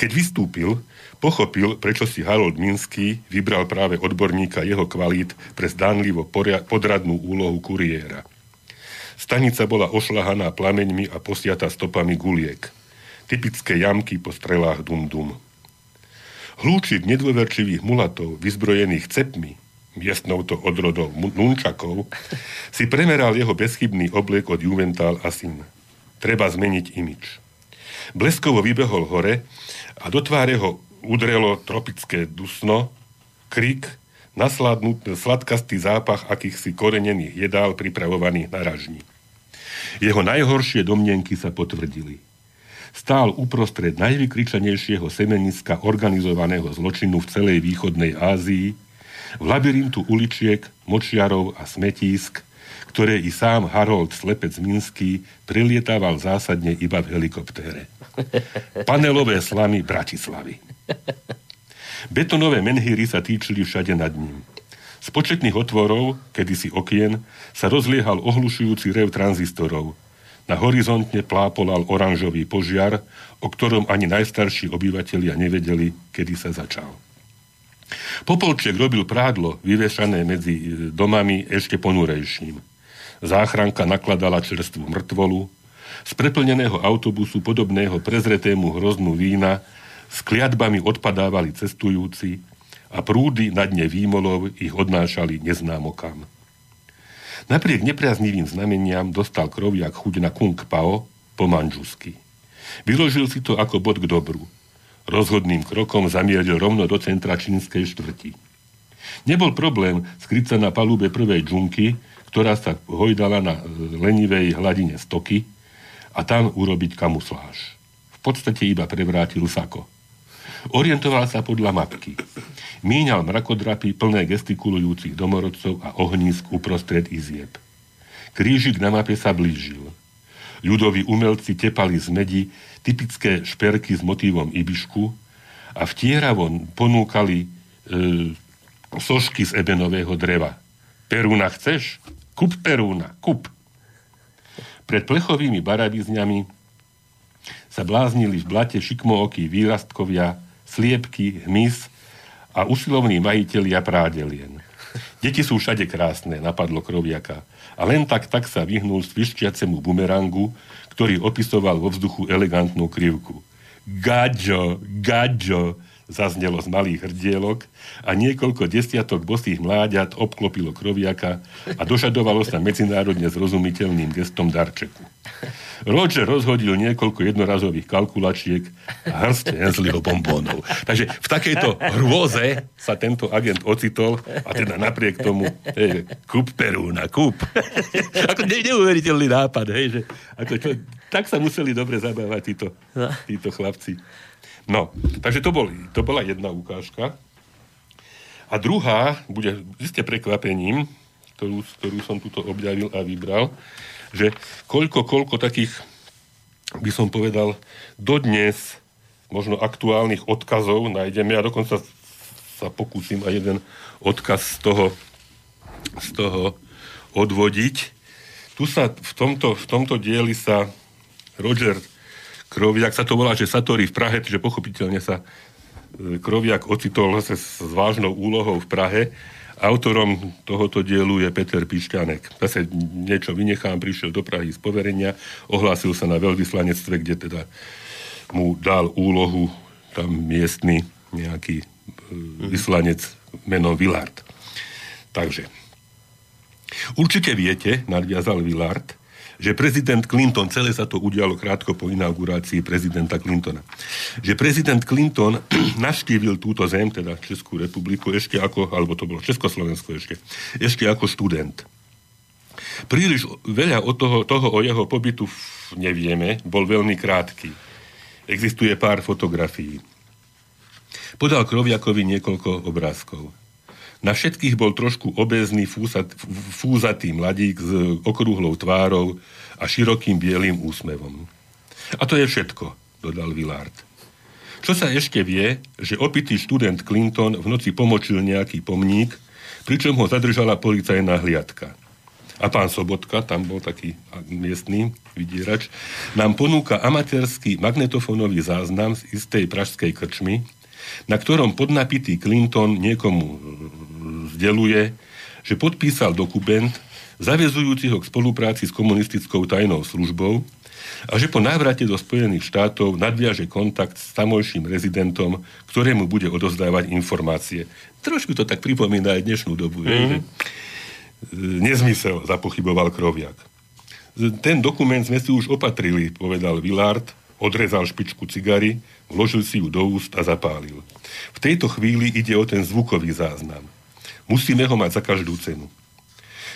Keď vystúpil, pochopil, prečo si Harold Minsky vybral práve odborníka jeho kvalít pre zdánlivo podradnú úlohu kuriéra. Stanica bola ošlahaná plameňmi a posiata stopami guliek. Typické jamky po strelách dum-dum. Hlúčik nedôverčivých mulatov, vyzbrojených cepmi, miestnou to odrodou nunčakov, si premeral jeho bezchybný oblek od Juvental a syn. Treba zmeniť imič. Bleskovo vybehol hore a do tváre ho udrelo tropické dusno, krik, nasladnutý sladkastý zápach akýchsi korenených jedál pripravovaných na ražni. Jeho najhoršie domnenky sa potvrdili. Stál uprostred najvykričanejšieho semeniska organizovaného zločinu v celej východnej Ázii, v labyrintu uličiek, močiarov a smetísk, ktoré i sám Harold Slepec Minský prelietával zásadne iba v helikoptére. <laughs> Panelové slamy Bratislavy. Betonové menhíry sa týčili všade nad ním. Z početných otvorov, kedysi okien, sa rozliehal ohlušujúci rev tranzistorov. Na horizontne plápolal oranžový požiar, o ktorom ani najstarší obyvatelia nevedeli, kedy sa začal. Popolček robil prádlo, vyvešané medzi e, domami ešte ponurejším. Záchranka nakladala čerstvú mŕtvolu, z preplneného autobusu podobného prezretému hroznú vína s kliatbami odpadávali cestujúci a prúdy na dne výmolov ich odnášali neznámo. Napriek nepriaznivým znameniam dostal kroviak chuť na kung pao po manžusky. Vyložil si to ako bod k dobru. Rozhodným krokom zamieril rovno do centra čínskej štvrti. Nebol problém skryť sa na palube prvej džunky, ktorá sa hojdala na e, lenivej hladine stoky a tam urobiť kamufláž. V podstate iba prevrátil sako. Orientoval sa podľa mapky. Míňal mrakodrapy plné gestikulujúcich domorodcov a ohnízk uprostred izieb. Krížik na mape sa blížil. Ľudoví umelci tepali z medi typické šperky s motívom ibišku a vtieravo ponúkali e, sošky z ebenového dreva. Perúna chceš? Kup perúna, kup. Pred plechovými barabizňami sa bláznili v blate šikmookí výrastkovia, sliepky, hmyz a usilovní majitelia prádelien. Deti sú všade krásne, napadlo kroviaka. A len tak, tak sa vyhnul svišťacemu bumerangu, ktorý opisoval vo vzduchu elegantnú krivku. Gadžo, gadžo, zaznelo z malých hrdielok a niekoľko desiatok bosých mláďat obklopilo kroviaka a dožadovalo sa medzinárodne zrozumiteľným gestom darčeku. Roger rozhodil niekoľko jednorazových kalkulačiek a hrst Hensleyho bombónov. Takže v takejto hrôze sa tento agent ocitol a teda napriek tomu, hej, kúp Perúna, kúp. ako ne, neuveriteľný nápad, hej, že ako čo, tak sa museli dobre zabávať títo, títo chlapci. No, takže to, bol, to bola jedna ukážka. A druhá bude iste prekvapením, ktorú, ktorú som tuto objavil a vybral, že koľko, koľko takých, by som povedal, dodnes možno aktuálnych odkazov nájdeme. Ja dokonca sa pokúsim aj jeden odkaz z toho, z toho odvodiť. Tu sa v tomto, v tomto dieli sa Roger Kroviak sa to volá, že Satori v Prahe, čiže pochopiteľne sa e, Kroviak ocitol zase s vážnou úlohou v Prahe. Autorom tohoto dielu je Peter Pišťanek. Zase niečo vynechám, prišiel do Prahy z poverenia, ohlásil sa na veľvyslanectve, kde teda mu dal úlohu tam miestny nejaký mm. vyslanec menom Villard. Takže, určite viete, nadviazal Villard, že prezident Clinton, celé sa to udialo krátko po inaugurácii prezidenta Clintona, že prezident Clinton <clears throat> navštívil túto zem, teda Českú republiku, ešte ako, alebo to bolo Československo ešte, ešte ako študent. Príliš veľa od toho, toho o jeho pobytu nevieme, bol veľmi krátky. Existuje pár fotografií. Podal Kroviakovi niekoľko obrázkov. Na všetkých bol trošku obézny, fúsat, fúzatý mladík s okrúhlou tvárou a širokým bielým úsmevom. A to je všetko, dodal Willard. Čo sa ešte vie, že opitý študent Clinton v noci pomočil nejaký pomník, pričom ho zadržala policajná hliadka. A pán Sobotka, tam bol taký miestný vydierač, nám ponúka amatérsky magnetofónový záznam z istej pražskej krčmy, na ktorom podnapitý Clinton niekomu vzdeluje, že podpísal dokument zavezujúci ho k spolupráci s komunistickou tajnou službou a že po návrate do Spojených štátov nadviaže kontakt s tamojším rezidentom, ktorému bude odozdávať informácie. Trošku to tak pripomína aj dnešnú dobu. Mm-hmm. Nezmysel, zapochyboval Kroviak. Ten dokument sme si už opatrili, povedal Willard, odrezal špičku cigary, vložil si ju do úst a zapálil. V tejto chvíli ide o ten zvukový záznam. Musíme ho mať za každú cenu.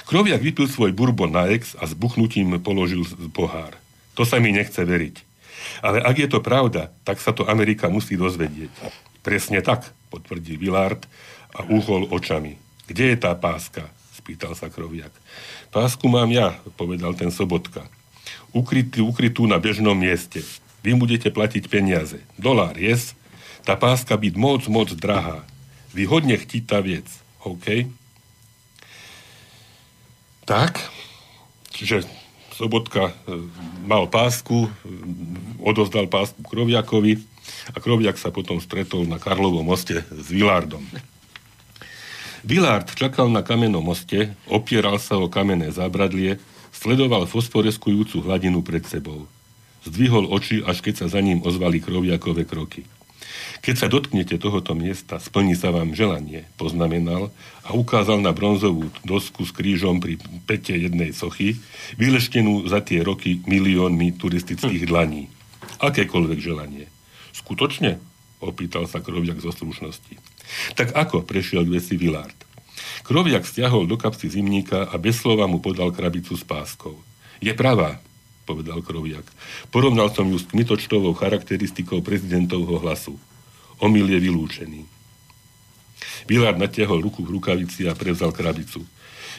Kroviak vypil svoj bourbon na ex a s buchnutím položil pohár. To sa mi nechce veriť. Ale ak je to pravda, tak sa to Amerika musí dozvedieť. Presne tak, potvrdil Willard a uhol očami. Kde je tá páska? spýtal sa Kroviak. Pásku mám ja, povedal ten Sobotka. Ukrytú, ukrytú na bežnom mieste. Vy budete platiť peniaze. Dolár, yes? Tá páska byť moc, moc drahá. Vy hodne tá vec. OK? Tak, čiže Sobotka e, mal pásku, e, odozdal pásku Kroviakovi a Kroviak sa potom stretol na Karlovom moste s Villardom. Villard čakal na kamennom moste, opieral sa o kamenné zábradlie, sledoval fosforeskujúcu hladinu pred sebou. Zdvihol oči, až keď sa za ním ozvali kroviakové kroky. Keď sa dotknete tohoto miesta, splní sa vám želanie, poznamenal a ukázal na bronzovú dosku s krížom pri pete jednej sochy, vyleštenú za tie roky miliónmi turistických hm. dlaní. Akékoľvek želanie. Skutočne? Opýtal sa Kroviak zo slušnosti. Tak ako prešiel veci Vilard? Kroviak stiahol do kapsy zimníka a bez slova mu podal krabicu s páskou. Je pravá, povedal Kroviak. Porovnal som ju s kmitočtovou charakteristikou prezidentovho hlasu. Omyl je vylúčený. Vilár natiahol ruku v rukavici a prevzal krabicu.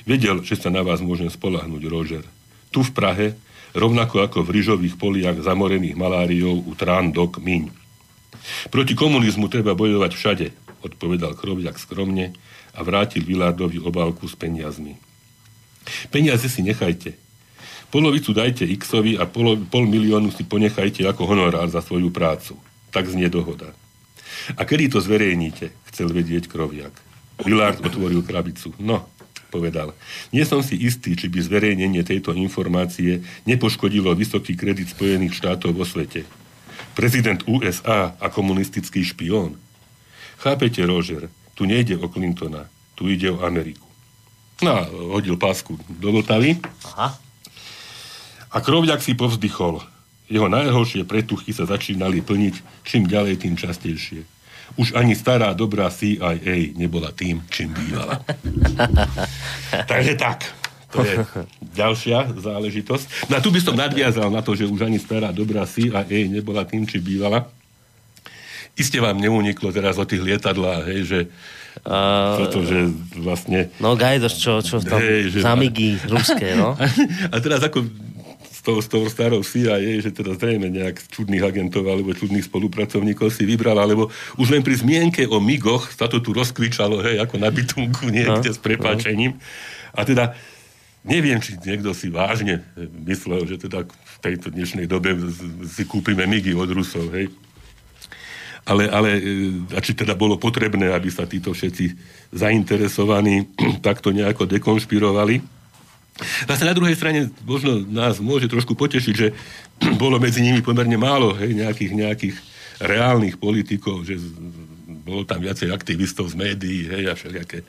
Vedel, že sa na vás môžem spolahnúť, Roger. Tu v Prahe, rovnako ako v ryžových poliach zamorených maláriou u Trán Dok Miň. Proti komunizmu treba bojovať všade, odpovedal Kroviak skromne a vrátil Vilárdovi obálku s peniazmi. Peniaze si nechajte. Polovicu dajte Xovi a polo, pol miliónu si ponechajte ako honorár za svoju prácu. Tak znie dohoda. A kedy to zverejníte? Chcel vedieť Kroviak. Vilard otvoril krabicu. No, povedal. Nie som si istý, či by zverejnenie tejto informácie nepoškodilo vysoký kredit Spojených štátov vo svete. Prezident USA a komunistický špión. Chápete, Roger, tu nejde o Clintona, tu ide o Ameriku. No a hodil pásku do Vltavy Aha. A Krovďak si povzdychol. Jeho najhoršie pretuchy sa začínali plniť čím ďalej, tým častejšie. Už ani stará dobrá CIA nebola tým, čím bývala. <laughs> Takže tak. To je ďalšia záležitosť. No a tu by som nadviazal na to, že už ani stará dobrá CIA nebola tým, či bývala. Iste vám neuniklo teraz o tých lietadlách, hej, že Uh, toto, že vlastne no Gajdoš, čo, čo tam, Hej, že- zamigy ruské, no. <laughs> A teraz ako tou, s tou starou CIA, že teda zrejme nejak čudných agentov alebo čudných spolupracovníkov si vybral, alebo už len pri zmienke o migoch sa to tu rozkvičalo, hej, ako na bytunku niekde No, s prepáčením. A teda neviem, či niekto si vážne myslel, že teda v tejto dnešnej dobe si kúpime migy od Rusov, hej. Ale, ale e, a či teda bolo potrebné, aby sa títo všetci zainteresovaní <clears throat> takto nejako dekonšpirovali. Zase na druhej strane možno nás môže trošku potešiť, že <clears throat> bolo medzi nimi pomerne málo hej, nejakých, nejakých reálnych politikov, že bolo tam viacej aktivistov z médií hej, a všelijaké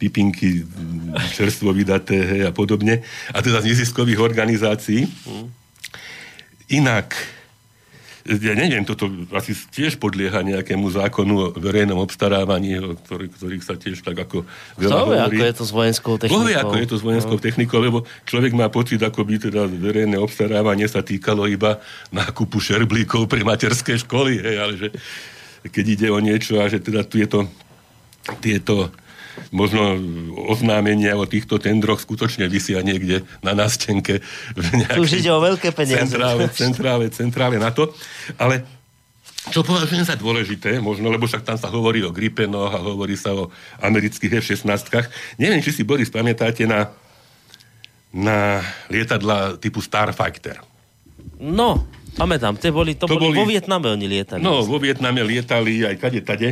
pipinky mm, čerstvo vydaté hej, a podobne. A teda z neziskových organizácií. Inak, ja neviem, toto asi tiež podlieha nejakému zákonu o verejnom obstarávaní, o ktorý, ktorých sa tiež tak ako veľa Kto hovorí. ako je to s vojenskou technikou? Boh vie, ako je to s vojenskou no. technikou, lebo človek má pocit, ako by teda verejné obstarávanie sa týkalo iba nákupu šerblíkov pre materské školy, hej, ale že keď ide o niečo a že teda tu je to, tieto možno oznámenia o týchto tendroch skutočne vysia niekde na nástenke. už ide o veľké peniaze. Centrále, <laughs> centrále, centrále na to. Ale čo považujem za dôležité, možno, lebo však tam sa hovorí o Gripenoch a hovorí sa o amerických F-16. Neviem, či si, Boris, pamätáte na, na lietadla typu Starfighter. No, pamätám, to boli, to, To boli, boli- vo Vietname oni lietali. No, vo Vietname lietali aj kade tade.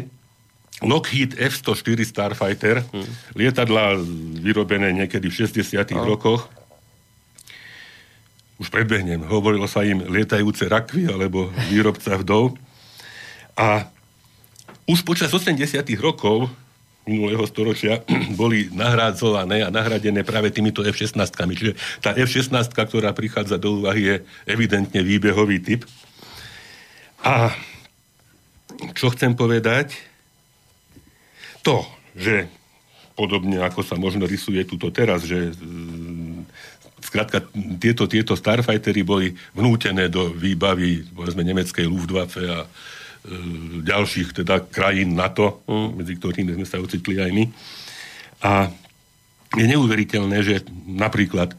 Lockheed F-104 Starfighter, hmm. lietadla vyrobené niekedy v 60 no. rokoch. Už predbehnem, hovorilo sa im lietajúce rakvy alebo výrobca vdov. A už počas 80 rokov minulého storočia <clears throat> boli nahrádzované a nahradené práve týmito F-16. Čiže tá F-16, ktorá prichádza do úvahy, je evidentne výbehový typ. A čo chcem povedať? To, že podobne ako sa možno rysuje tuto teraz, že mm, skrátka tieto, tieto Starfightery boli vnútené do výbavy povedzme nemeckej Luftwaffe a e, ďalších teda krajín NATO, mm. medzi ktorými sme sa ocitli aj my. A je neuveriteľné, že napríklad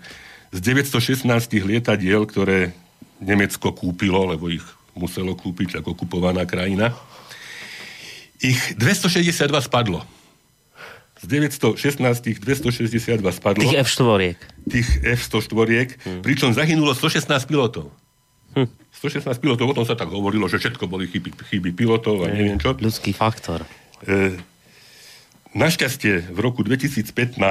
z 916 lietadiel, ktoré Nemecko kúpilo, lebo ich muselo kúpiť ako kupovaná krajina, ich 262 spadlo. Z 916 262 spadlo Tých F4. tých F-104, hmm. pričom zahynulo 116 pilotov. Hm. 116 pilotov, o tom sa tak hovorilo, že všetko boli chyby, chyby pilotov a neviem čo. Ľudský faktor. E, našťastie v roku 2015 e,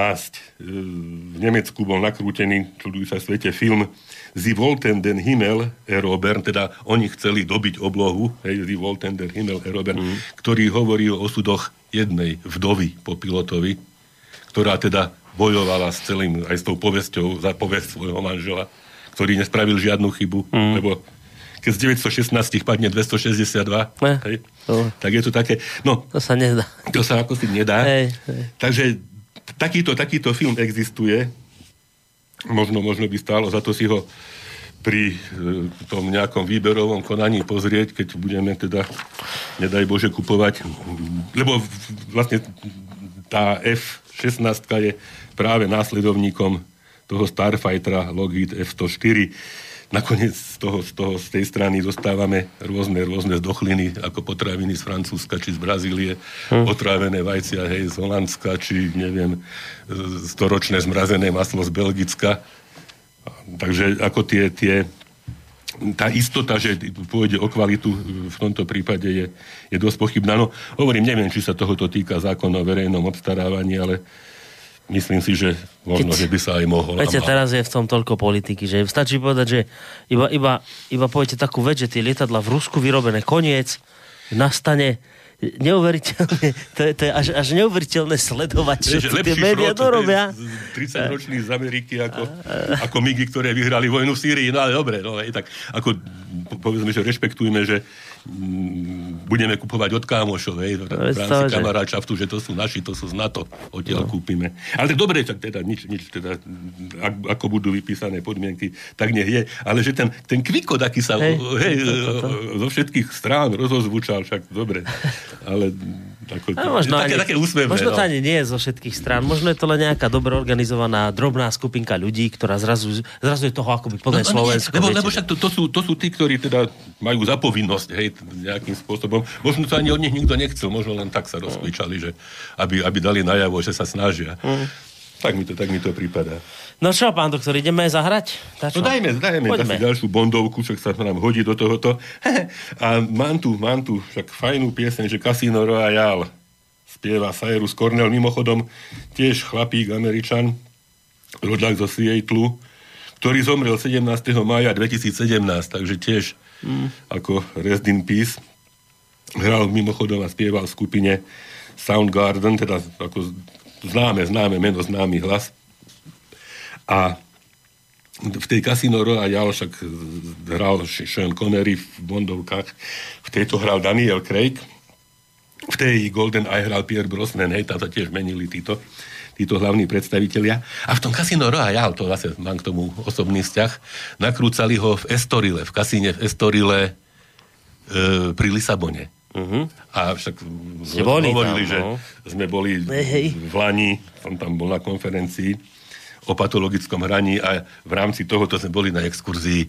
v Nemecku bol nakrútený, čudujú sa svete, film Sie wollten den Himmel erobern, teda oni chceli dobiť oblohu, hej, Sie wollten den Himmel erobern, mm. ktorý hovorí o osudoch jednej vdovy po pilotovi, ktorá teda bojovala s celým, aj s tou povesťou za povesť svojho manžela, ktorý nespravil žiadnu chybu, mm. lebo keď z 916 padne 262, Ne. hej, To- tak je to také, no, To sa nedá. to sa ako si nedá. Hej, hej. Takže takýto, takýto film existuje. Možno, možno by stálo za to si ho pri e, tom nejakom výberovom konaní pozrieť, keď budeme teda, nedaj Bože, kupovať, lebo vlastne tá F-16 je práve následovníkom toho Starfightera Lockheed F-104. Nakoniec z, toho, z, toho, z tej strany dostávame rôzne, rôzne zdochliny, ako potraviny z Francúzska či z Brazílie, hm. otrávené vajcia, hej, z Holandska, či neviem, storočné zmrazené maslo z Belgicka. Takže ako tie, tie, tá istota, že pôjde o kvalitu v tomto prípade je, je dosť pochybná. No, hovorím, neviem, či sa tohoto týka zákon o verejnom obstarávaní, ale myslím si, že možno, Keď- že by sa aj mohol. a Viete, teraz je v tom toľko politiky, že stačí povedať, že iba, iba, iba poviete takú vec, že tie lietadla v Rusku vyrobené koniec, nastane neuveriteľne, <laughs> to je, to je až, až neuveriteľné sledovať, čo tu tie médiá dorobia. to je z 30 ročný z Ameriky ako, ako migy, ktoré vyhrali vojnu v Sýrii. No ale dobre, no, tak ako po- povedzme, že rešpektujme, že budeme kupovať od kámošov, hej, v rámci kamaráčaftu, že to sú naši, to sú z NATO, odtiaľ no. kúpime. Ale tak dobre, tak teda nič, nič teda, ak, ako budú vypísané podmienky, tak nech je. Ale že ten, ten kvikot, aký sa hej, hej, to, to, to. zo všetkých strán rozozvučal, však dobre. Ale ako, A možno také, ani, také úsmevné. možno to no. ani nie je zo všetkých strán. Možno je to len nejaká dobre organizovaná drobná skupinka ľudí, ktorá zrazu, zrazu je toho akoby plné No, no nie, Slovensko. lebo, viete. lebo však to, to, sú, to sú tí, ktorí teda majú za povinnosť, hej, nejakým spôsobom. Možno to ani od nich nikto nechcel, možno len tak sa rozkvičali, že aby, aby dali najavo, že sa snažia. Tak mi to, tak mi to prípada. No čo, pán doktor, ideme zahrať? Tá čo? No dajme, dajme Poďme. ďalšiu bondovku, však sa nám hodí do tohoto. <laughs> A mám tu, mám tu však fajnú pieseň, že Casino Royale spieva Cyrus Cornell, mimochodom tiež chlapík, Američan, rodák zo Seattle, ktorý zomrel 17. maja 2017, takže tiež mm. ako Rest in Peace. Hral mimochodom a spieval v skupine Soundgarden, teda ako známe, známe meno, známy hlas. A v tej Casino Royale však hral Sean Connery v Bondovkách, v tejto hral Daniel Craig, v tej Golden Eye hral Pierre Brosnan, hej, táto tiež menili títo, títo hlavní predstavitelia. A v tom Casino Royale, to zase mám k tomu osobný vzťah, nakrúcali ho v Estorile, v kasíne v Estorile e, pri Lisabone. Uh-huh. A však boli hovorili, tam, že no. sme boli Hej, hej. v Lani, som tam bol na konferencii o patologickom hraní a v rámci tohoto sme boli na exkurzii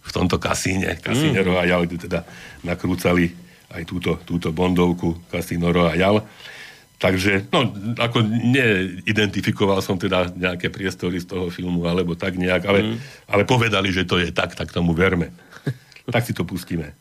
v tomto kasíne, kasíne mm. Royale, kde teda nakrúcali aj túto, túto bondovku Casino Royale. Takže, no, ako neidentifikoval som teda nejaké priestory z toho filmu, alebo tak nejak, ale, mm. ale povedali, že to je tak, tak tomu verme. tak si to pustíme.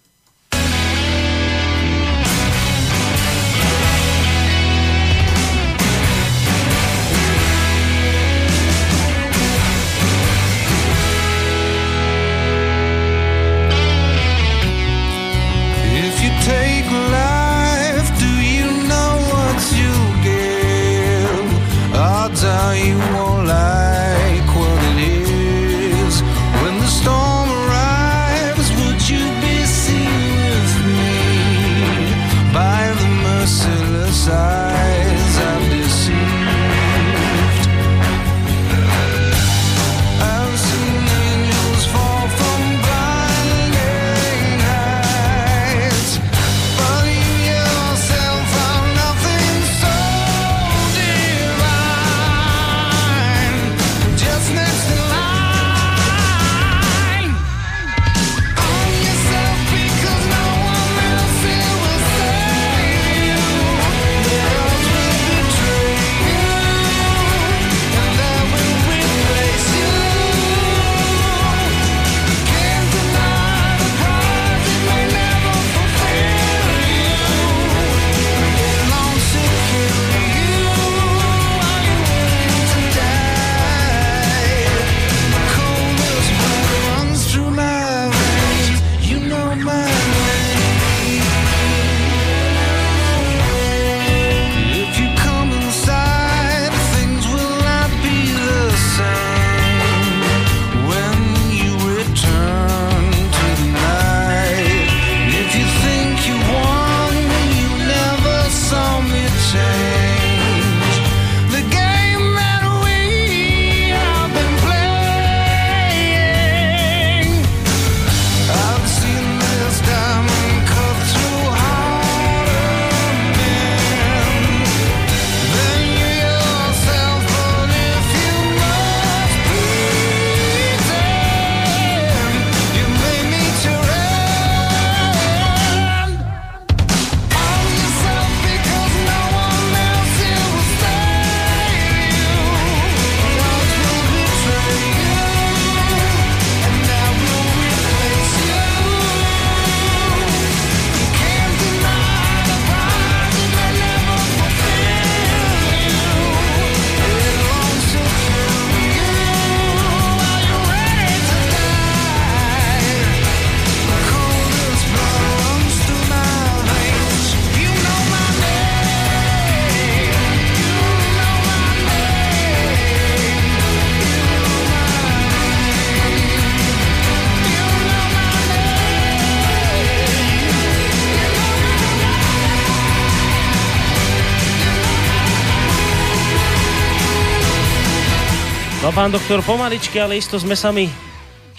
Pán doktor, pomaličky, ale isto sme sa mi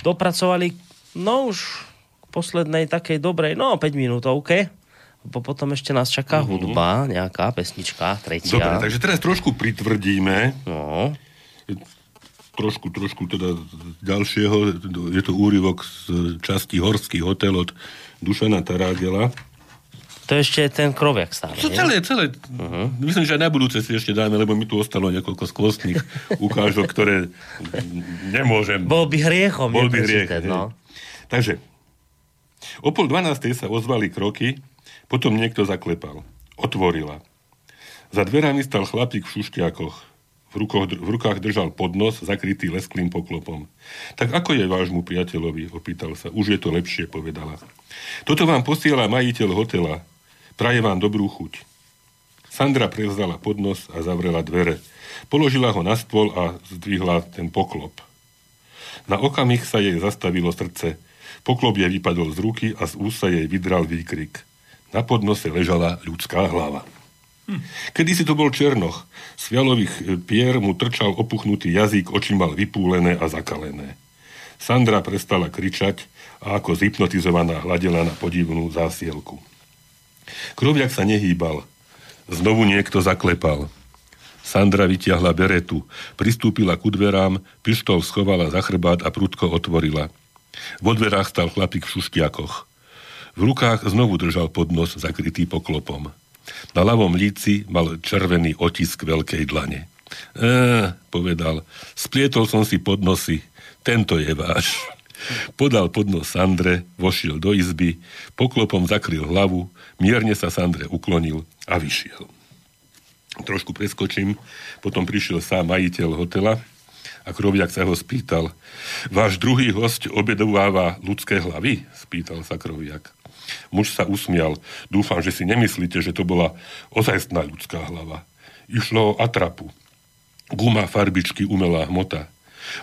dopracovali, no už k poslednej takej dobrej, no 5 minútovke. Po, potom ešte nás čaká hudba, nejaká pesnička, tretia. Dobre, takže teraz trošku pritvrdíme. No, trošku, trošku teda ďalšieho, je to úryvok z časti Horský hotel od Dušana Tarágela. To je ešte ten kroviak stále. To celé, celé. Uh-huh. Myslím, že aj na budúce si ešte dáme, lebo mi tu ostalo niekoľko skvostných <laughs> ukážok, ktoré nemôžem. Bol by hriechom. Bol by hriech. No. Takže, o pol dvanástej sa ozvali kroky, potom niekto zaklepal. Otvorila. Za dverami stal chlapík v šušťákoch. V, rukoch, v rukách držal podnos, zakrytý lesklým poklopom. Tak ako je vášmu priateľovi? Opýtal sa. Už je to lepšie, povedala. Toto vám posiela majiteľ hotela. Praje vám dobrú chuť. Sandra prevzala podnos a zavrela dvere. Položila ho na stôl a zdvihla ten poklop. Na okamih sa jej zastavilo srdce. Poklop jej vypadol z ruky a z úst sa jej vydral výkrik. Na podnose ležala ľudská hlava. Kedy si to bol Černoch. Z fialových e, pier mu trčal opuchnutý jazyk, oči mal vypúlené a zakalené. Sandra prestala kričať a ako zhypnotizovaná hladela na podivnú zásielku. Kroviak sa nehýbal. Znovu niekto zaklepal. Sandra vytiahla beretu, pristúpila ku dverám, pištol schovala za chrbát a prudko otvorila. Vo dverách stal chlapík v šušťakoch. V rukách znovu držal podnos zakrytý poklopom. Na ľavom líci mal červený otisk veľkej dlane. E, povedal, splietol som si podnosy, tento je váš. Podal podnos Sandre, vošiel do izby, poklopom zakryl hlavu, mierne sa Sandre uklonil a vyšiel. Trošku preskočím, potom prišiel sám majiteľ hotela a Kroviak sa ho spýtal. Váš druhý host obedováva ľudské hlavy? Spýtal sa Kroviak. Muž sa usmial. Dúfam, že si nemyslíte, že to bola ozajstná ľudská hlava. Išlo o atrapu. Guma, farbičky, umelá hmota.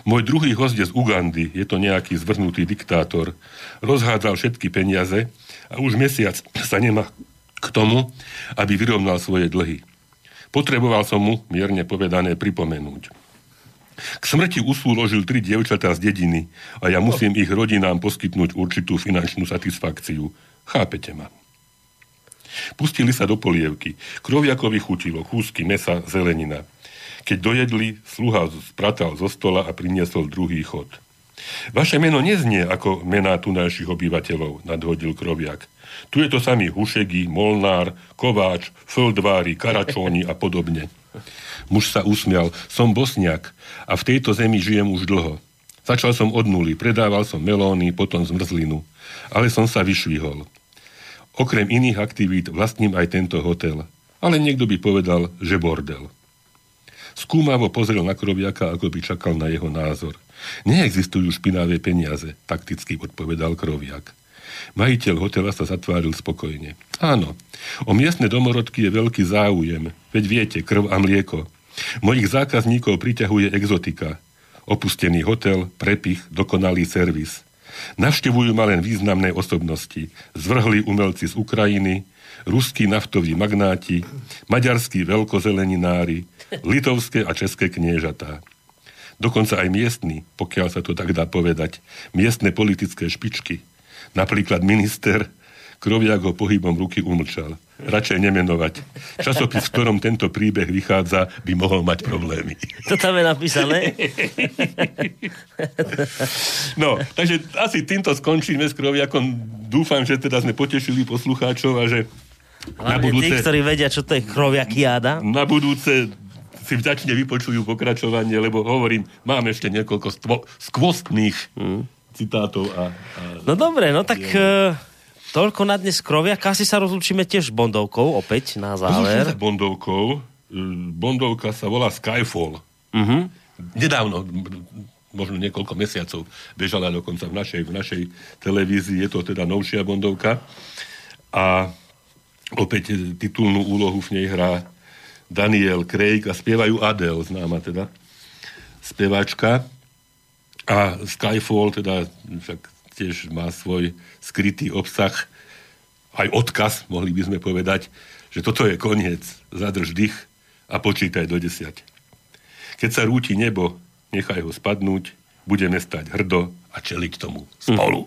Môj druhý host je z Ugandy, je to nejaký zvrhnutý diktátor. Rozhádzal všetky peniaze a už mesiac sa nemá k tomu, aby vyrovnal svoje dlhy. Potreboval som mu, mierne povedané, pripomenúť. K smrti usúložil tri dievčatá z dediny a ja musím ich rodinám poskytnúť určitú finančnú satisfakciu. Chápete ma? Pustili sa do polievky. Kroviakovi chutilo kúsky mesa, zelenina. Keď dojedli, sluha spratal zo stola a priniesol druhý chod. Vaše meno neznie ako mená tunajších obyvateľov, nadhodil Kroviak. Tu je to samý Hušegi, Molnár, Kováč, Földvári, Karačóni a podobne. Muž sa usmial. Som bosniak a v tejto zemi žijem už dlho. Začal som od nuly, predával som melóny, potom zmrzlinu. Ale som sa vyšvihol. Okrem iných aktivít vlastním aj tento hotel. Ale niekto by povedal, že bordel. Skúmavo pozrel na Kroviaka, ako by čakal na jeho názor. Neexistujú špinavé peniaze, takticky odpovedal Kroviak. Majiteľ hotela sa zatváril spokojne. Áno, o miestne domorodky je veľký záujem, veď viete, krv a mlieko. Mojich zákazníkov priťahuje exotika. Opustený hotel, prepich, dokonalý servis. Navštevujú ma len významné osobnosti. Zvrhlí umelci z Ukrajiny, ruskí naftoví magnáti, maďarskí veľkozeleninári, litovské a české kniežatá. Dokonca aj miestni, pokiaľ sa to tak dá povedať, miestne politické špičky. Napríklad minister Kroviak ho pohybom ruky umlčal. Radšej nemenovať. Časopis, v ktorom tento príbeh vychádza, by mohol mať problémy. To tam je napísané. No, takže asi týmto skončíme s Kroviakom. Dúfam, že teda sme potešili poslucháčov a že na Hlavne tí, budúce, ktorí vedia, čo to je kroviakiáda. na budúce si vďačne vypočujú pokračovanie, lebo hovorím, mám ešte niekoľko stvo, skvostných citátov a, a No dobre, no tak e, toľko na dnes kroviaka. Asi sa rozlúčime tiež Bondovkou opäť na záver. Bondovkou. Bondovka sa volá Skyfall. Mhm. Nedávno, možno niekoľko mesiacov, bežala dokonca v našej, v našej televízii. Je to teda novšia Bondovka. A opäť titulnú úlohu v nej hrá Daniel Craig a spievajú Adele, známa teda speváčka. A Skyfall teda však tiež má svoj skrytý obsah, aj odkaz, mohli by sme povedať, že toto je koniec. Zadrž dých a počítaj do desiať. Keď sa rúti nebo, nechaj ho spadnúť, budeme stať hrdo a čeliť tomu spolu.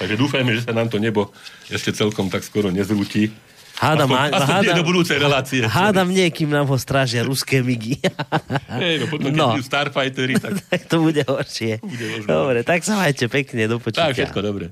Takže dúfajme, že sa nám to nebo ešte celkom tak skoro nezrúti. Hádam, aspoň, aspoň hádam, do budúcej relácie. hádam nie, kým nám ho strážia ruské migy. <laughs> Hej, no potom, keď No. budú Starfightery, tak <laughs> tak to bude horšie. Bude možno. Dobre, tak sa majte pekne, do počutia. tak, všetko dobre.